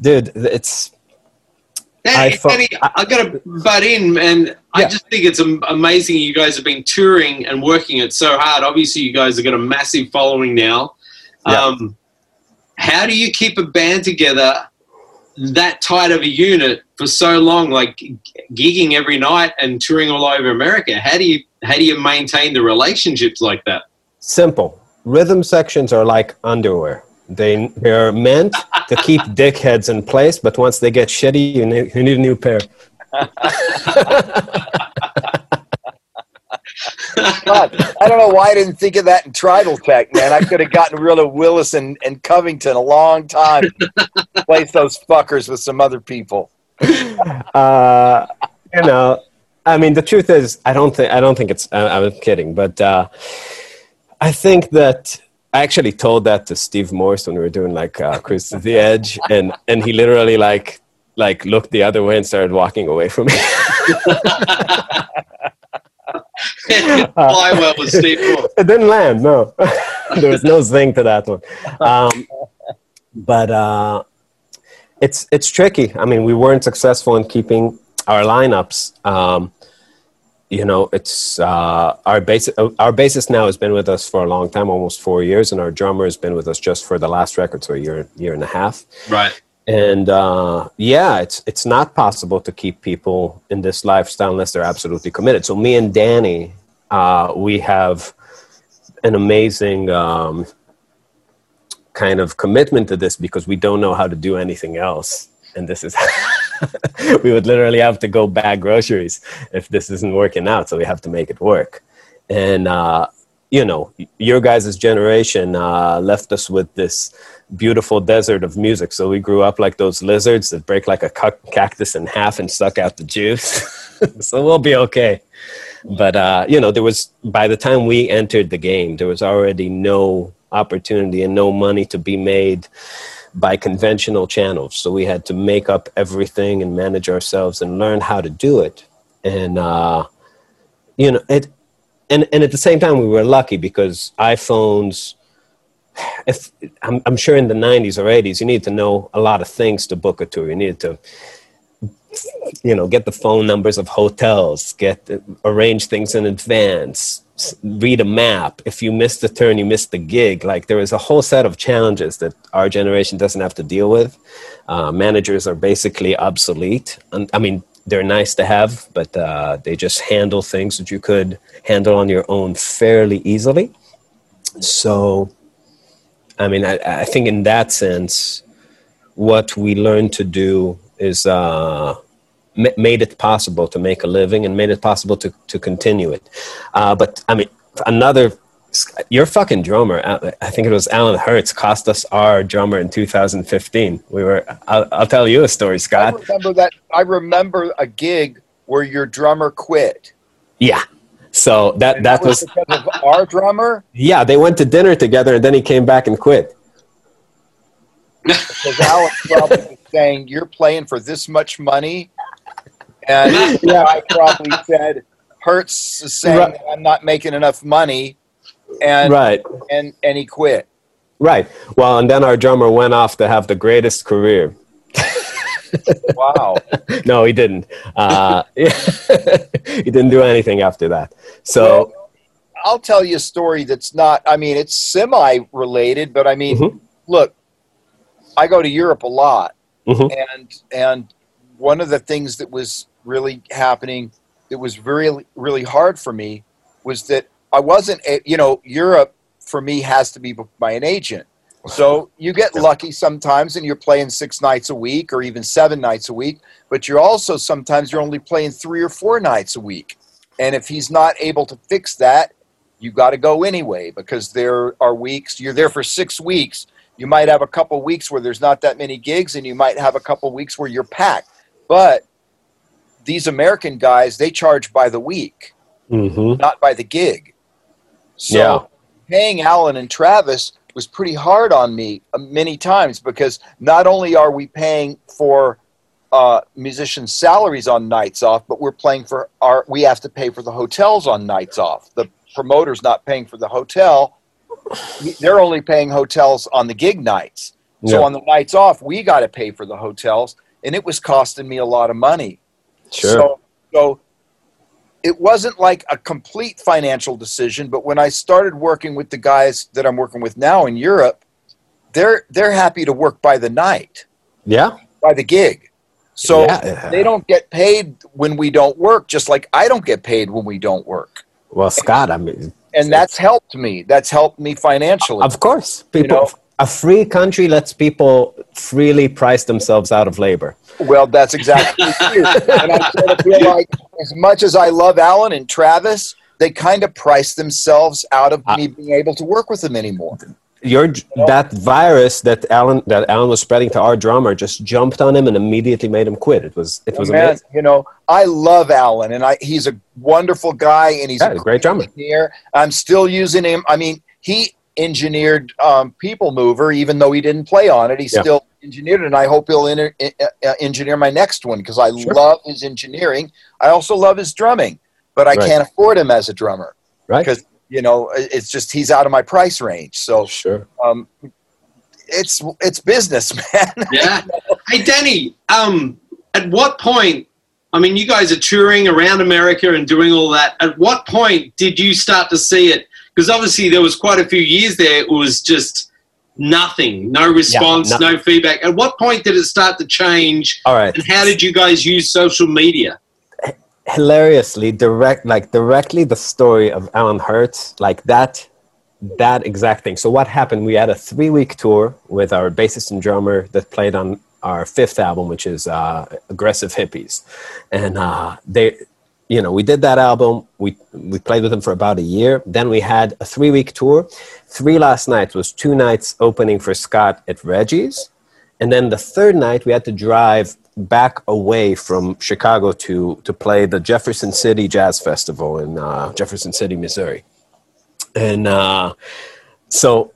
dude, it's Danny, I I, got to butt in, and I just think it's amazing you guys have been touring and working it so hard. Obviously, you guys have got a massive following now. Yeah. Um, how do you keep a band together that tight of a unit for so long, like gigging every night and touring all over America? How do you how do you maintain the relationships like that? simple. Rhythm sections are like underwear. They they're meant to keep dickheads in place, but once they get shitty, you need, you need a new pair. God, I don't know why I didn't think of that in Tribal Tech, man. I could have gotten rid of Willis and, and Covington a long time. Place those fuckers with some other people. uh, you know, I mean, the truth is, I don't think I don't think it's. I, I'm kidding, but uh, I think that I actually told that to Steve Morse when we were doing like uh, to the Edge, and and he literally like like looked the other way and started walking away from me. Fly well with Steve Morse. it didn't land. No, there was no zing to that one. Um, but uh, it's it's tricky. I mean, we weren't successful in keeping our lineups. Um, you know, it's uh, our bass. Our bassist now has been with us for a long time, almost four years, and our drummer has been with us just for the last record, so a year year and a half. Right. And uh, yeah, it's it's not possible to keep people in this lifestyle unless they're absolutely committed. So me and Danny, uh, we have an amazing um, kind of commitment to this because we don't know how to do anything else. And this is we would literally have to go bag groceries if this isn't working out. So we have to make it work. And uh, you know, your guys' generation uh, left us with this beautiful desert of music. So we grew up like those lizards that break like a cactus in half and suck out the juice. so we'll be okay. But uh, you know, there was by the time we entered the game, there was already no opportunity and no money to be made by conventional channels. So we had to make up everything and manage ourselves and learn how to do it. And uh, you know, it and and at the same time we were lucky because iPhones if I'm, I'm sure in the 90s or 80s you need to know a lot of things to book a tour you needed to you know get the phone numbers of hotels get arrange things in advance read a map. If you miss the turn you miss the gig. Like there is a whole set of challenges that our generation doesn't have to deal with. Uh, managers are basically obsolete. I mean they're nice to have but uh, they just handle things that you could handle on your own fairly easily. So i mean i, I think in that sense what we learned to do is uh, made it possible to make a living and made it possible to, to continue it. Uh, but I mean, another, your fucking drummer, uh, I think it was Alan Hertz, cost us our drummer in 2015. We were, I'll, I'll tell you a story, Scott. I remember that. I remember a gig where your drummer quit. Yeah. So that, And that was, because of our drummer. yeah, they went to dinner together and then he came back and quit. Because Alex probably was saying, "You're playing for this much money," and Yeah. I probably said, "Hertz is saying Right. that I'm not making enough money," and Right. and and he quit. Right. Well, and then our drummer went off to have the greatest career. Wow. no, he didn't. Uh, he didn't do anything after that. So, Well, I'll tell you a story that's not. I mean, it's semi-related, but I mean, Mhm. look, I go to Europe a lot, Mhm. and and one of the things that was really happening that was really really hard for me was that I wasn't. a- You know, Europe for me has to be by an agent. So you get lucky sometimes, and you're playing six nights a week, or even seven nights a week. But you're also sometimes you're only playing three or four nights a week. And if he's not able to fix that, you got to go anyway because there are weeks you're there for six weeks. You might have a couple weeks where there's not that many gigs, and you might have a couple weeks where you're packed. But these American guys, they charge by the week, mhm. not by the gig. So Yeah. paying Alan and Travis was pretty hard on me uh, many times because not only are we paying for uh, musicians' salaries on nights off, but we're playing for our. We have to pay for the hotels on nights off. The promoter's not paying for the hotel; they're only paying hotels on the gig nights. So Yeah. on the nights off, we got to pay for the hotels, and it was costing me a lot of money. Sure. So, so it wasn't like a complete financial decision, but when I started working with the guys that I'm working with now in Europe, they're they're happy to work by the night, yeah. by the gig. So Yeah. they don't get paid when we don't work, just like I don't get paid when we don't work. Well, Scott, I mean, And that's helped me. That's helped me financially. of course, people. know- a free country lets people freely price themselves out of labor. Well, that's exactly true. and I sort of feel like, as much as I love Alan and Travis, they kind of price themselves out of me being able to work with them anymore. Your that virus that Alan that Alan was spreading to our drummer just jumped on him and immediately made him quit. It was it was Man, amazing. you know, I love Alan, and I he's a wonderful guy, and he's Yeah, a great drummer. engineer. I'm still using him. I mean, he engineered um, People Mover, even though he didn't play on it. He Yeah. still engineered it, and I hope he'll enter, uh, engineer my next one because I Sure. love his engineering. I also love his drumming, but I Right. can't afford him as a drummer Right? because you know it's just he's out of my price range. So Sure. um, it's it's business, man. Yeah. hey, Danny. Um, at what point? I mean, you guys are touring around America and doing all that. At what point did you start to see it? Because obviously there was quite a few years there. It was just nothing, no response, nothing. no feedback. At what point did it start to change? All right. And how did you guys use social media? hilariously direct like directly the story of alan hertz like that that exact thing so what happened we had a three week tour with our bassist and drummer that played on our fifth album which is uh, aggressive hippies and uh, they you know we did that album we we played with them for about a year then we had a three week tour three last nights was two nights opening for scott at reggie's and then the third night, we had to drive back away from Chicago to, to play the Jefferson City Jazz Festival in uh, Jefferson City, Missouri. And uh, so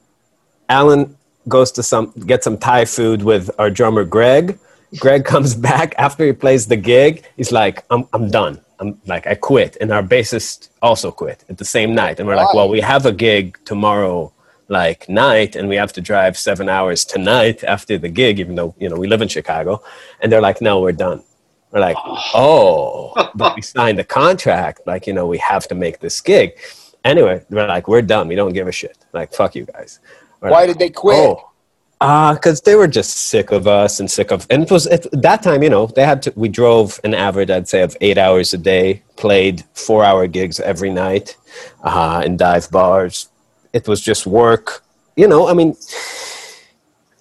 Alan goes to some, get some Thai food with our drummer, Greg. Greg comes back after he plays the gig. He's like, I'm, I'm done. I'm like, I quit. And our bassist also quit at the same night. And we're like, well, we oh. have a gig tomorrow like night and we have to drive seven hours tonight after the gig even though you know we live in chicago and they're like no we're done We're like, oh, but we signed a contract. Like, you know, we have to make this gig. Anyway, we're like, we're done. We don't give a shit. Like, fuck you guys. We're Why like, did they quit? Oh, because they were just sick of us and sick of, and it was at that time, you know, they had to. We drove an average, I'd say, of eight hours a day. Played four-hour gigs every night uh, in dive bars. It was just work. You know, I mean,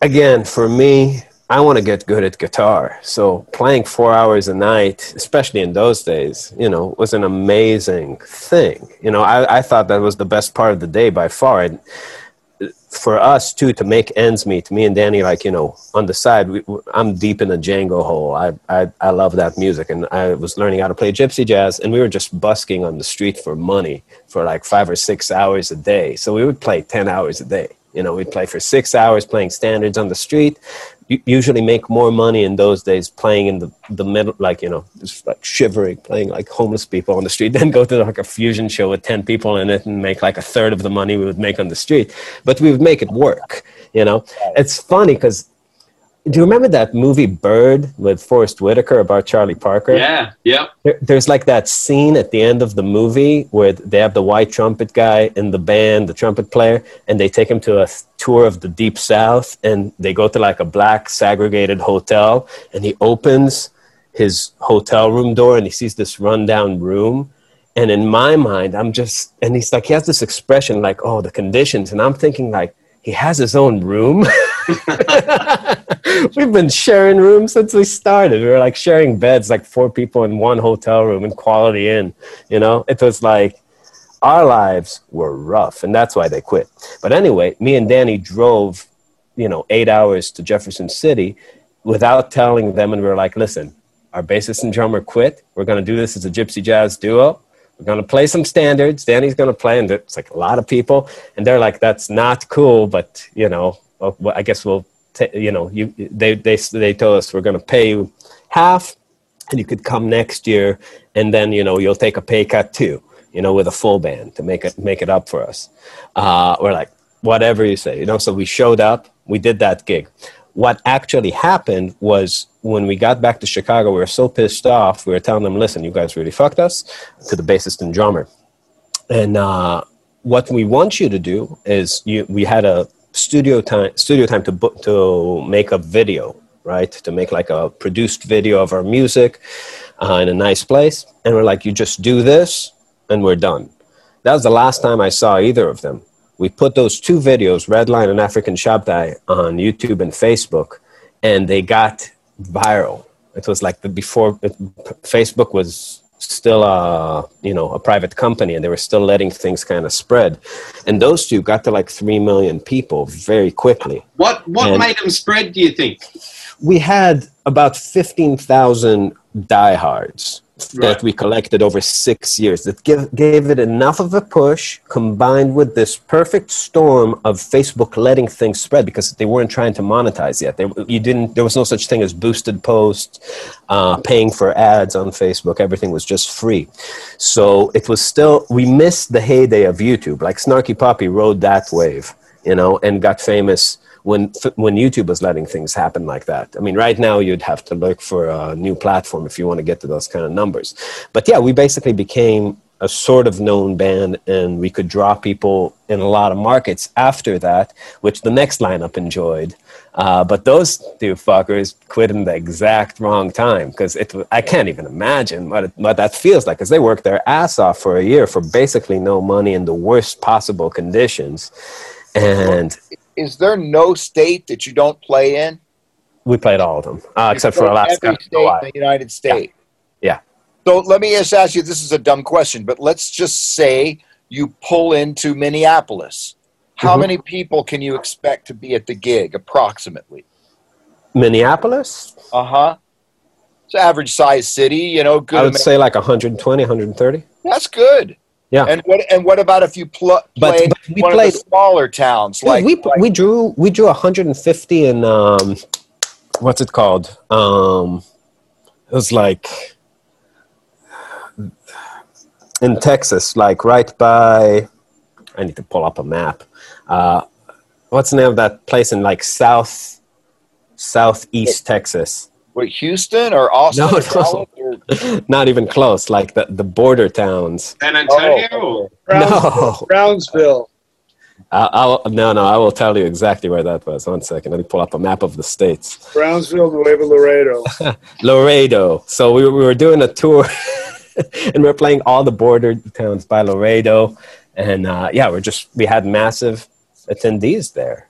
again, for me, I want to get good at guitar. So playing four hours a night, especially in those days, you know, was an amazing thing. You know, I, I thought that was the best part of the day by far. And for us too, to make ends meet, me and Danny, like, you know, on the side, we, I'm deep in the Django hole. I, I, I love that music. And I was learning how to play gypsy jazz and we were just busking on the street for money for like five or six hours a day. So we would play 10 hours a day. You know, we'd play for six hours playing standards on the street. Usually make more money in those days playing in the, the middle, like, you know, just like shivering, playing like homeless people on the street, then go to like a fusion show with 10 people in it and make like a third of the money we would make on the street. But we would make it work, you know? It's funny because do you remember that movie Bird with Forest Whitaker about Charlie Parker? Yeah, yeah. There, there's like that scene at the end of the movie where they have the white trumpet guy in the band, the trumpet player, and they take him to a tour of the deep south and they go to like a black segregated hotel and he opens his hotel room door and he sees this rundown room. And in my mind, I'm just, and he's like, he has this expression like, oh, the conditions. And I'm thinking, like, he has his own room. We've been sharing rooms since we started. We were like sharing beds, like four people in one hotel room in Quality Inn. You know, it was like our lives were rough, and that's why they quit. But anyway, me and Danny drove, you know, eight hours to Jefferson City without telling them, and we were like, listen, our bassist and drummer quit. We're going to do this as a gypsy jazz duo. We're going to play some standards. Danny's going to play, and it's like a lot of people. And they're like, that's not cool, but, you know, well, I guess we'll, ta- you know, you, they, they, they told us we're going to pay you half, and you could come next year, and then, you know, you'll take a pay cut too, you know, with a full band to make it, make it up for us. Uh, we're like, whatever you say, you know, so we showed up, we did that gig. What actually happened was when we got back to Chicago, we were so pissed off. We were telling them, listen, you guys really fucked us to the bassist and drummer. And uh, what we want you to do is you, we had a studio time, studio time to, book, to make a video, right? To make like a produced video of our music uh, in a nice place. And we're like, you just do this and we're done. That was the last time I saw either of them. We put those two videos, Redline and African Shabtai, on YouTube and Facebook, and they got viral. It was like the before it, Facebook was still a you know a private company, and they were still letting things kind of spread. And those two got to like three million people very quickly. What what And- made them spread? Do you think? We had about fifteen thousand diehards that Right. we collected over six years that give, gave it enough of a push combined with this perfect storm of facebook letting things spread because they weren't trying to monetize yet. They, you didn't there was no such thing as boosted posts uh, paying for ads on facebook. Everything was just free. So it was still we missed the heyday of youtube. Like Snarky Puppy rode that wave you know and got famous when when YouTube was letting things happen like that. I mean, right now you'd have to look for a new platform if you want to get to those kind of numbers. But yeah, we basically became a sort of known band, and we could draw people in a lot of markets after that, which the next lineup enjoyed. Uh, but those two fuckers quit in the exact wrong time because it. I can't even imagine what it, what that feels like because they worked their ass off for a year for basically no money in the worst possible conditions, and Is there no state that you don't play in? we played all of them uh, except for Alaska. and state in the United States. Yeah. So let me just ask you. This is a dumb question, but let's just say you pull into Minneapolis. How Mhm. many people can you expect to be at the gig, approximately? Minneapolis, Uh huh. It's an average size city, you know. Good. I would say like 120, 130. That's good. Yeah. And what and what about if you pl- But- play but we one played- of the smaller towns like, we like we drew we drew 150 in um, what's it called? Um, it was like in Texas, like right by. I need to pull up a map. Uh, what's the name of that place in like south southeast Texas? what Houston or Austin? No, no. Dallas or- Not even close. Like the, the border towns. San Antonio. Oh, Browns- No. Brownsville. I, I'll, no, no. I will tell you exactly where that was. One second. Let me pull up a map of the states. Brownsville, Nuevo Laredo. Laredo. So we, we were doing a tour, and we're playing all the border towns by Laredo, and uh, yeah, we're just we had massive attendees there.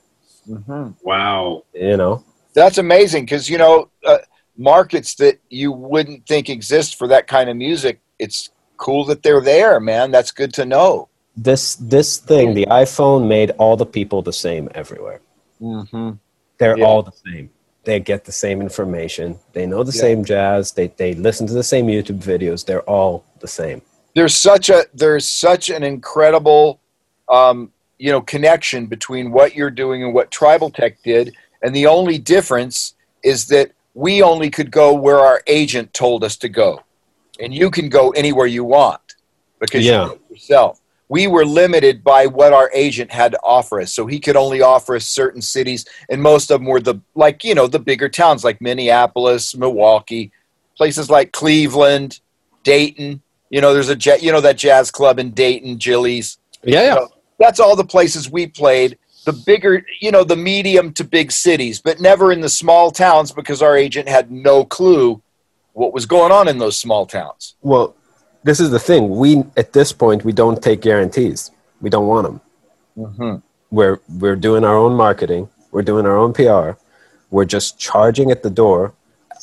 Mhm. Wow. You know, That's amazing because you know uh, markets that you wouldn't think exist for that kind of music. It's cool that they're there, man. That's good to know. this this thing, the iPhone made all the people the same everywhere. Mm-hmm. They're Yeah. all the same. They get the same information. They know the Yeah. same jazz. They they listen to the same YouTube videos. They're all the same. There's such a there's such an incredible um, you know connection between what you're doing and what Tribal Tech did, and the only difference is that we only could go where our agent told us to go, and you can go anywhere you want because Yeah. you yourself. We were limited by what our agent had to offer us, so he could only offer us certain cities, and most of them were the like you know the bigger towns like Minneapolis, Milwaukee, places like Cleveland, Dayton. You know, there's a you know that jazz club in Dayton, Gilly's. Yeah, yeah. That's all the places we played. The bigger, you know, the medium to big cities, but never in the small towns because our agent had no clue what was going on in those small towns. Well, this is the thing. We at this point we don't take guarantees. We don't want them. Mm-hmm. we're we're doing our own marketing we're doing our own pr we're just charging at the door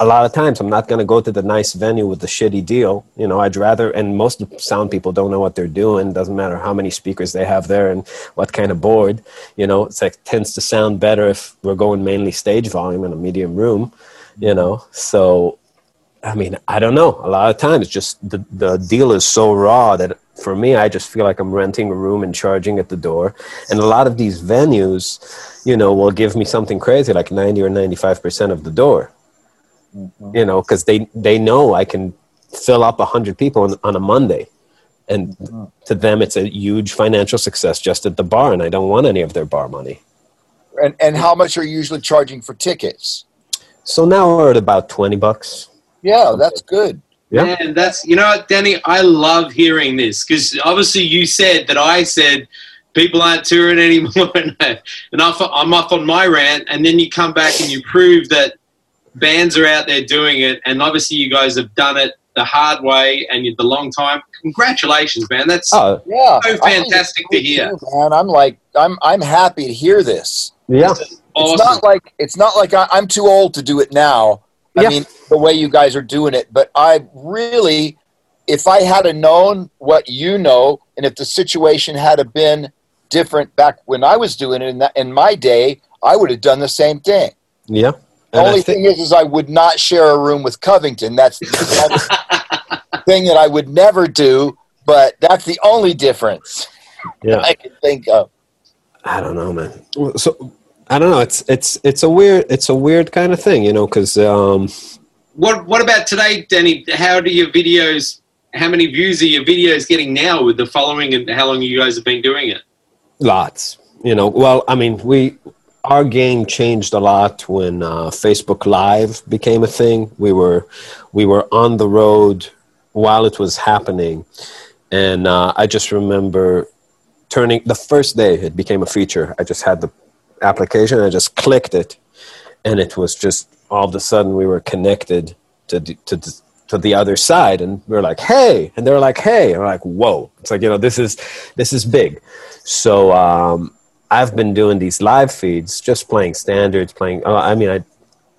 a lot of times i'm not going to go to the nice venue with the shitty deal you know i'd rather and most sound people don't know what they're doing doesn't matter how many speakers they have there and what kind of board you know it's like tends to sound better if we're going mainly stage volume in a medium room you know so I mean, I don't know. A lot of times, just the, the deal is so raw that for me, I just feel like I'm renting a room and charging at the door. And a lot of these venues, you know, will give me something crazy like 90 or 95% of the door, you know, because they, they know I can fill up 100 people on, on a Monday. And to them, it's a huge financial success just at the bar, and I don't want any of their bar money. And and how much are you usually charging for tickets? So now we're at about 20 bucks. Yeah, that's good. Yeah. Man, that's you know Danny. I love hearing this because obviously you said that I said people aren't touring anymore, and I- and off, I'm off on my rant, and then you come back and you prove that bands are out there doing it, and obviously you guys have done it the hard way and the long time. Congratulations, man. That's Oh, Yeah, So I think it's fantastic to hear. too, man. I'm like, I'm I'm happy to hear this. yeah. It's awesome. not like it's not like I, I'm too old to do it now. I Yeah. mean, the way you guys are doing it, but I really, if I had a known what you know, and if the situation had a been different back when I was doing it in that in my day, I would have done the same thing. Yeah. The And only thi- thing is, is I would not share a room with Covington. That's the thing that I would never do. But that's the only difference Yeah. I can think of. I don't know, man. So I don't know. It's it's it's a weird it's a weird kind of thing, you know, because um, What What about today, Danny? How do your videos? How many views are your videos getting now with the following, and how long you guys have been doing it? lots, you know. Well, I mean, we our game changed a lot when uh, Facebook Live became a thing. We were we were on the road while it was happening, and uh, I just remember turning the first day it became a feature. I just had the application, I just clicked it, and it was just all of a sudden we were connected to to to the other side, and we are like, hey, and they're like, hey, and we're like, whoa! It's like you know, this is this is big. So um, I've been doing these live feeds, just playing standards, playing. Uh, I mean, I.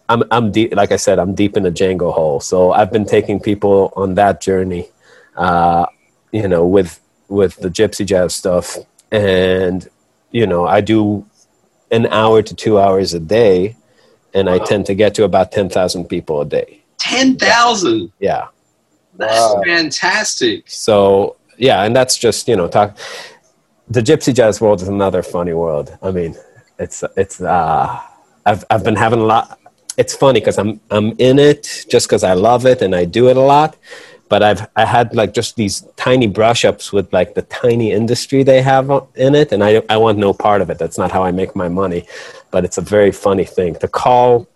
I'm, I'm deep, like I said, I'm deep in the Django hole. So I've been taking people on that journey, uh, you know, with with the gypsy jazz stuff, and you know, I do an hour to two hours a day, and I Wow. tend to get to about ten thousand people a day. Ten thousand. Yeah. That's Wow. fantastic. So yeah, and that's just you know talk. The gypsy jazz world is another funny world. I mean, it's it's uh, I've I've been having a lot. It's funny because I'm I'm in it just because I love it and I do it a lot. But I've I had like just these tiny brush ups with like the tiny industry they have in it, and I I want no part of it. That's not how I make my money. But it's a very funny thing to call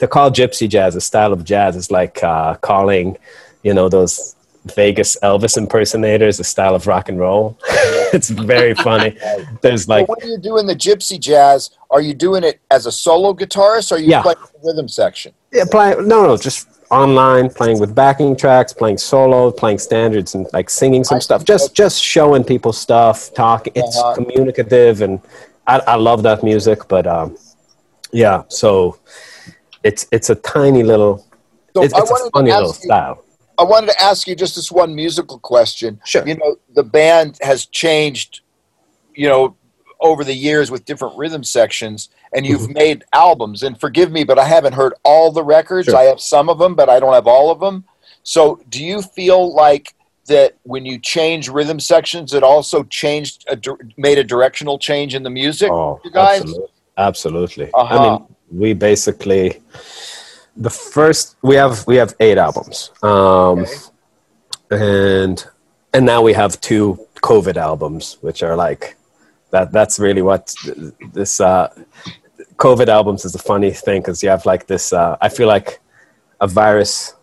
to call gypsy jazz a style of jazz is like uh, calling, you know, those Vegas Elvis impersonators a style of rock and roll. it's very funny. There's like, so when you doing the gypsy jazz, are you doing it as a solo guitarist or are you Yeah. playing the rhythm section? yeah, playing, no, no, just online, playing with backing tracks, playing solo, playing standards, and like singing some I stuff. Just, just showing people stuff, talking. It's Uh-huh. communicative, and I, I love that music. But um, yeah, so it's it's a tiny little. So it's it's a funny little style. I wanted to ask you just this one musical question. Sure. You know, the band has changed, you know, over the years with different rhythm sections, and you've Mm-hmm. made albums. And forgive me, but I haven't heard all the records. Sure. I have some of them, but I don't have all of them. So, do you feel like that when you change rhythm sections, it also changed, a, made a directional change in the music? Oh, you guys? absolutely. absolutely. Uh-huh. I mean, we basically the first we have we have eight albums, um, Okay. and and now we have two COVID albums, which are like that. That's really what this uh, COVID albums is a funny thing because you have like this. Uh, I feel like a virus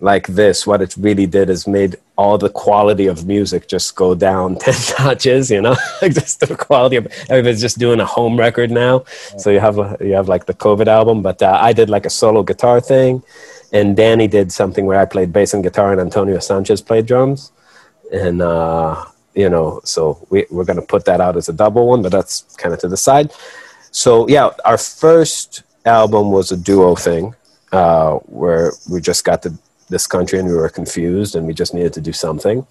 like this, what it really did is made all the quality of music just go down 10 notches, you know, like just the quality of everybody's just doing a home record now. So you have, a, you have like the COVID album, but uh, I did like a solo guitar thing and Danny did something where I played bass and guitar and Antonio Sanchez played drums. And, uh, you know, so we, we're going to put that out as a double one, but that's kind of to the side. So yeah, our first album was a duo thing uh, where we just got to this country and we were confused and we just needed to do something.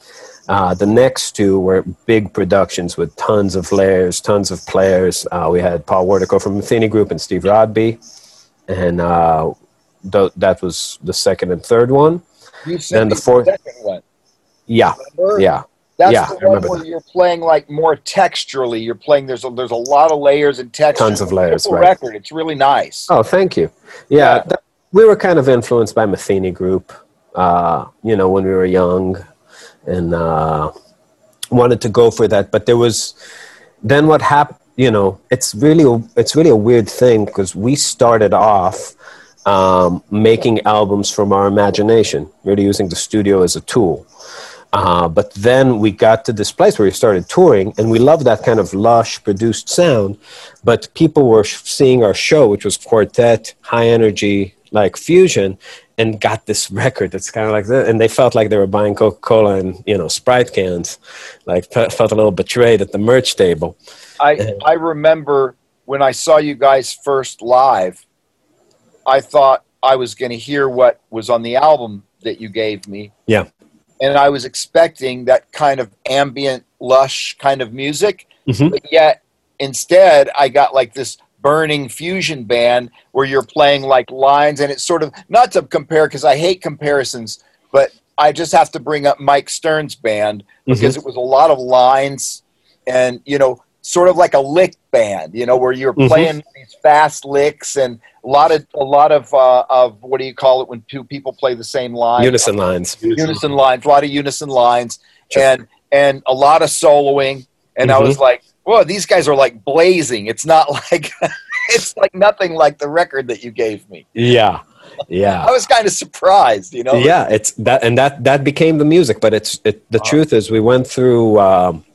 Uh, the next two were big productions with tons of layers, tons of players. Uh, we had Paul Wertico from Metheny Group and Steve Rodby, and uh, th- that was the second and third one. You And the fourth- one. Yeah, Remember? yeah, That's Yeah, the one remember where that. you're playing like more texturally. You're playing. There's a there's a lot of layers and texture. Tons of layers, right. Record. It's really nice. Oh, thank you. Yeah, Yeah. That, we were kind of influenced by Metheny Group, uh, you know, when we were young, and uh, wanted to go for that. But there was then what happened. You know, it's really a, it's really a weird thing because we started off um, making albums from our imagination, really using the studio as a tool. Uh, but then we got to this place where we started touring, and we loved that kind of lush, produced sound. But people were sh- seeing our show, which was quartet, high energy, like fusion, and got this record that's kind of like that. And they felt like they were buying Coca Cola and you know Sprite cans, like felt a little betrayed at the merch table. I I remember when I saw you guys first live. I thought I was going to hear what was on the album that you gave me. Yeah. And I was expecting that kind of ambient, lush kind of music. Mhm. But yet, instead, I got like this burning fusion band where you're playing like lines. And it's sort of not to compare because I hate comparisons, but I just have to bring up Mike Stern's band because it was a lot of lines and, you know, sort of like a lick band, you know, where you're Mhm. playing these fast licks and a lot of, a lot of, uh, of what do you call it when two people play the same line? Unison lines. unison lines, a lot of unison lines, Sure. and and a lot of soloing. And I Mhm. was like, "Whoa, these guys are like blazing." It's not like it's like nothing like the record that you gave me. Yeah, yeah. I was kind of surprised, you know. yeah it's that and that that became the music but it's it, the truth is we went through um,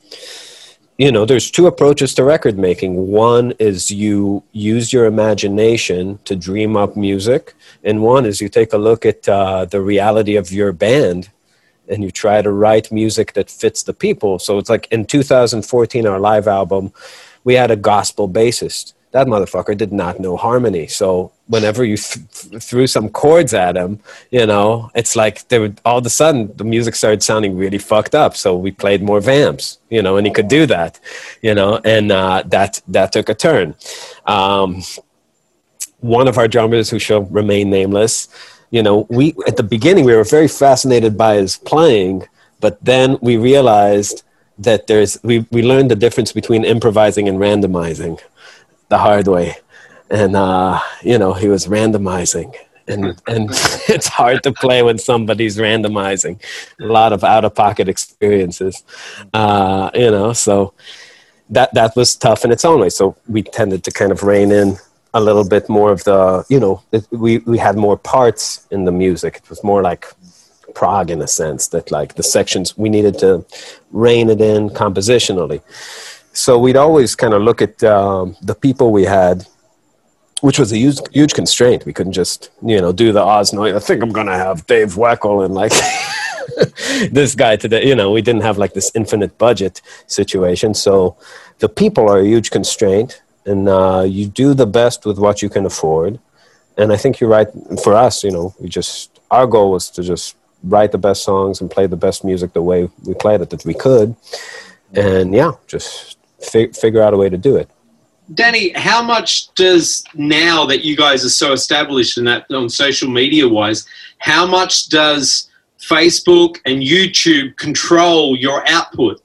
you know there's two approaches to record making one is you use your imagination to dream up music and one is you take a look at uh, the reality of your band and you try to write music that fits the people. So it's like in 2014 our live album we had a gospel bassist. That motherfucker did not know harmony. So whenever you th- th- threw some chords at him you know it's like they would all of a sudden the music started sounding really fucked up. So we played more vamps you know and he could do that you know and uh, that that took a turn. Um, one of our drummers who shall remain nameless you know we at the beginning we were very fascinated by his playing but then we realized that there's we, we learned the difference between improvising and randomizing the hard way. And uh, you know he was randomizing. And and it's hard to play when somebody's randomizing. A lot of out of pocket experiences uh, you know so that that was tough in its own way. So we tended to kind of rein in a little bit more of the you know it, we we had more parts in the music. It was more like prog in a sense that like the sections we needed to rein it in compositionally. So we'd always kind of look at um, the people we had, which was a huge, huge constraint. We couldn't just you know do the Oz Noy's. I think I'm gonna have Dave Weckl and like. this guy today, you know, we didn't have like this infinite budget situation. So the people are a huge constraint, and uh, you do the best with what you can afford. And I think you're right. For us, you know, we just our goal was to just write the best songs and play the best music the way we played it that we could, and yeah, just fi- figure out a way to do it. Danny, how much does now that you guys are so established in that on social media wise, how much does Facebook and YouTube control your output?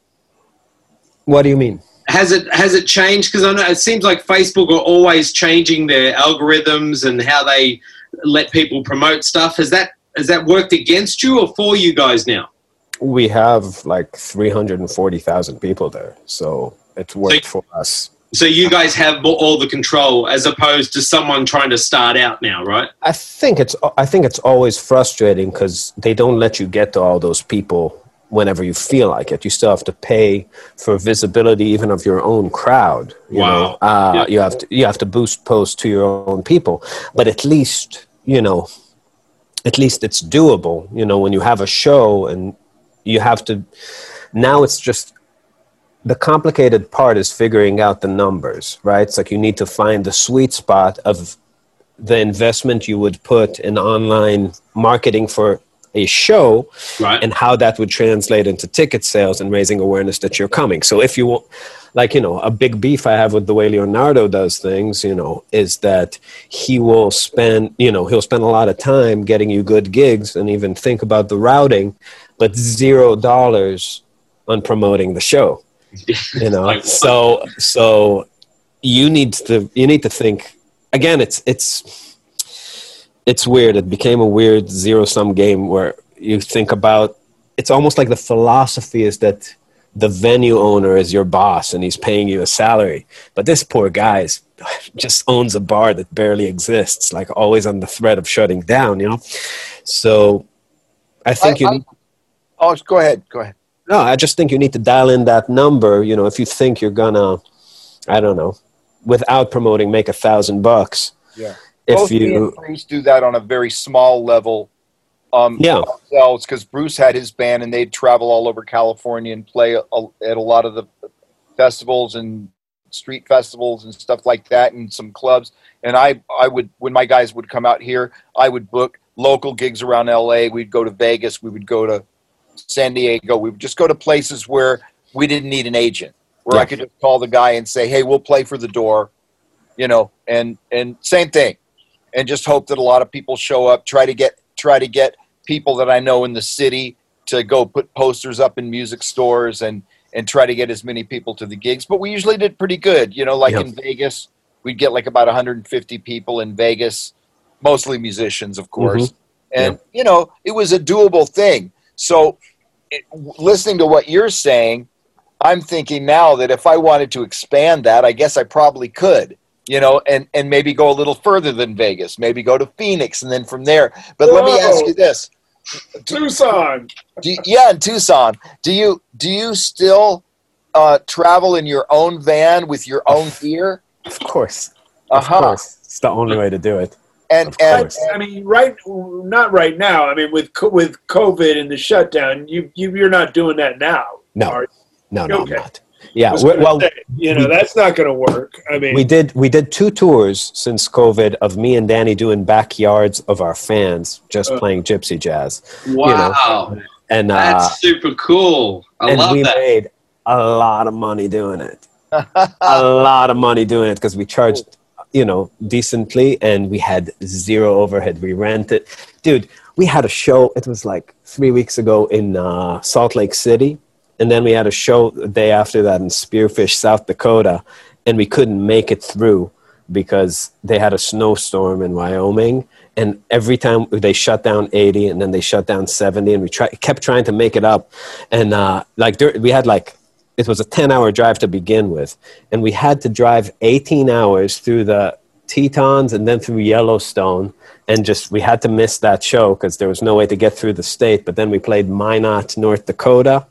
What do you mean? Has it has it changed? Because I know it seems like Facebook are always changing their algorithms and how they let people promote stuff. Has that has that worked against you or for you guys now? We have like 340,000 people there. So it's worked So- for us. So you guys have all the control as opposed to someone trying to start out now, right? I think it's I think it's always frustrating because they don't let you get to all those people whenever you feel like it. You still have to pay for visibility even of your own crowd. You Wow. know, uh, Yeah. you have to you have to boost posts to your own people, but at least you know, at least it's doable. You know, when you have a show and you have to. Now it's just the complicated part is figuring out the numbers, right? It's like you need to find the sweet spot of the investment you would put in online marketing for a show Right. and how that would translate into ticket sales and raising awareness that you're coming. So if you want, like, you know, a big beef I have with the way Leonardo does things, you know, is that he will spend, you know, he'll spend a lot of time getting you good gigs and even think about the routing, but zero dollars on promoting the show you know Like- so so you need to you need to think again it's it's it's weird it became a weird zero sum game where you think about it's almost like the philosophy is that the venue owner is your boss and he's paying you a salary but this poor guy is just owns a bar that barely exists like always on the threat of shutting down you know so i think I- you I- need Oh, go ahead. Go ahead. no, I just think you need to dial in that number. You know, if you think you're gonna, I don't know, without promoting, make a thousand bucks. Yeah. If Both me you, and Bruce do that on a very small level. Um, Yeah. Ourselves, because Bruce had his band and they'd travel all over California and play a, at a lot of the festivals and street festivals and stuff like that, and some clubs. And I, I would when my guys would come out here, I would book local gigs around LA. We'd go to Vegas. We would go to San Diego. We would just go to places where we didn't need an agent, where I could just call the guy and say, "Hey, we'll play for the door," you know, and and same thing, and just hope that a lot of people show up. Try to get try to get people that I know in the city to go put posters up in music stores and and try to get as many people to the gigs. But we usually did pretty good, you know, like Yeah. in Vegas, we'd get like about 150 people in Vegas, mostly musicians, of course. Mm-hmm. And you know, it was a doable thing. So, it, listening to what you're saying, I'm thinking now that if I wanted to expand that, I guess I probably could. You know, and and maybe go a little further than Vegas, maybe go to Phoenix, and then from there. But let me ask you this: Tucson. do you, yeah, in Tucson, do you do you still uh, travel in your own van with your own gear? of course, Uh of huh. course, it's the only way to do it. And and. I mean, right? Not right now. I mean, with with COVID and the shutdown, you, you you're not doing that now. No, are you? no, no, Okay. I'm not. Yeah, we well, say, you know, we- that's not going to work. I mean, we did we did two tours since COVID of me and Danny doing backyards of our fans, just Uh. playing gypsy jazz, Wow. and uh, That's super cool. I and love we that. made a lot of money doing it. a lot of money doing it because we charged, you know, decently and we had zero overhead. We rented, dude. We had a show. It was like three weeks ago in uh, Salt Lake City, and then we had a show the day after that in Spearfish, South Dakota, and we couldn't make it through because they had a snowstorm in Wyoming. And every time they shut down 80 and then they shut down 70, and we try, kept trying to make it up. And uh, like there, we had like it was a 10 hour drive to begin with and we had to drive 18 hours through the Tetons and then through Yellowstone. And just we had to miss that show because there was no way to get through the state. But then we played Minot, North Dakota.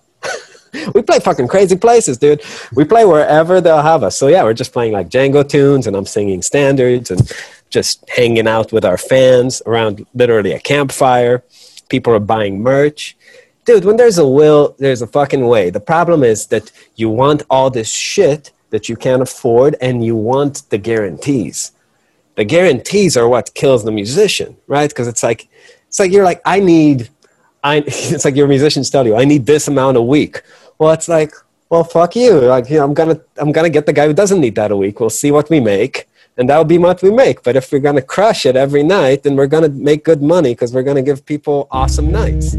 We play fucking crazy places, dude. We play wherever they'll have us. So yeah, we're just playing like Django tunes, and I'm singing standards, and just hanging out with our fans around literally a campfire. People are buying merch. Dude, when there's a will, there's a fucking way. The problem is that you want all this shit that you can't afford, and you want the guarantees the guarantees are what kills the musician, right? Because it's like it's like you're like I need I it's like your musicians tell you I need this amount a week. Well, it's like well fuck you. Like you know, I'm gonna I'm gonna get the guy who doesn't need that a week. We'll see what we make. And that'll be what we make. But if we're to crush it every night, then we're to make good money because we're to give people awesome nights.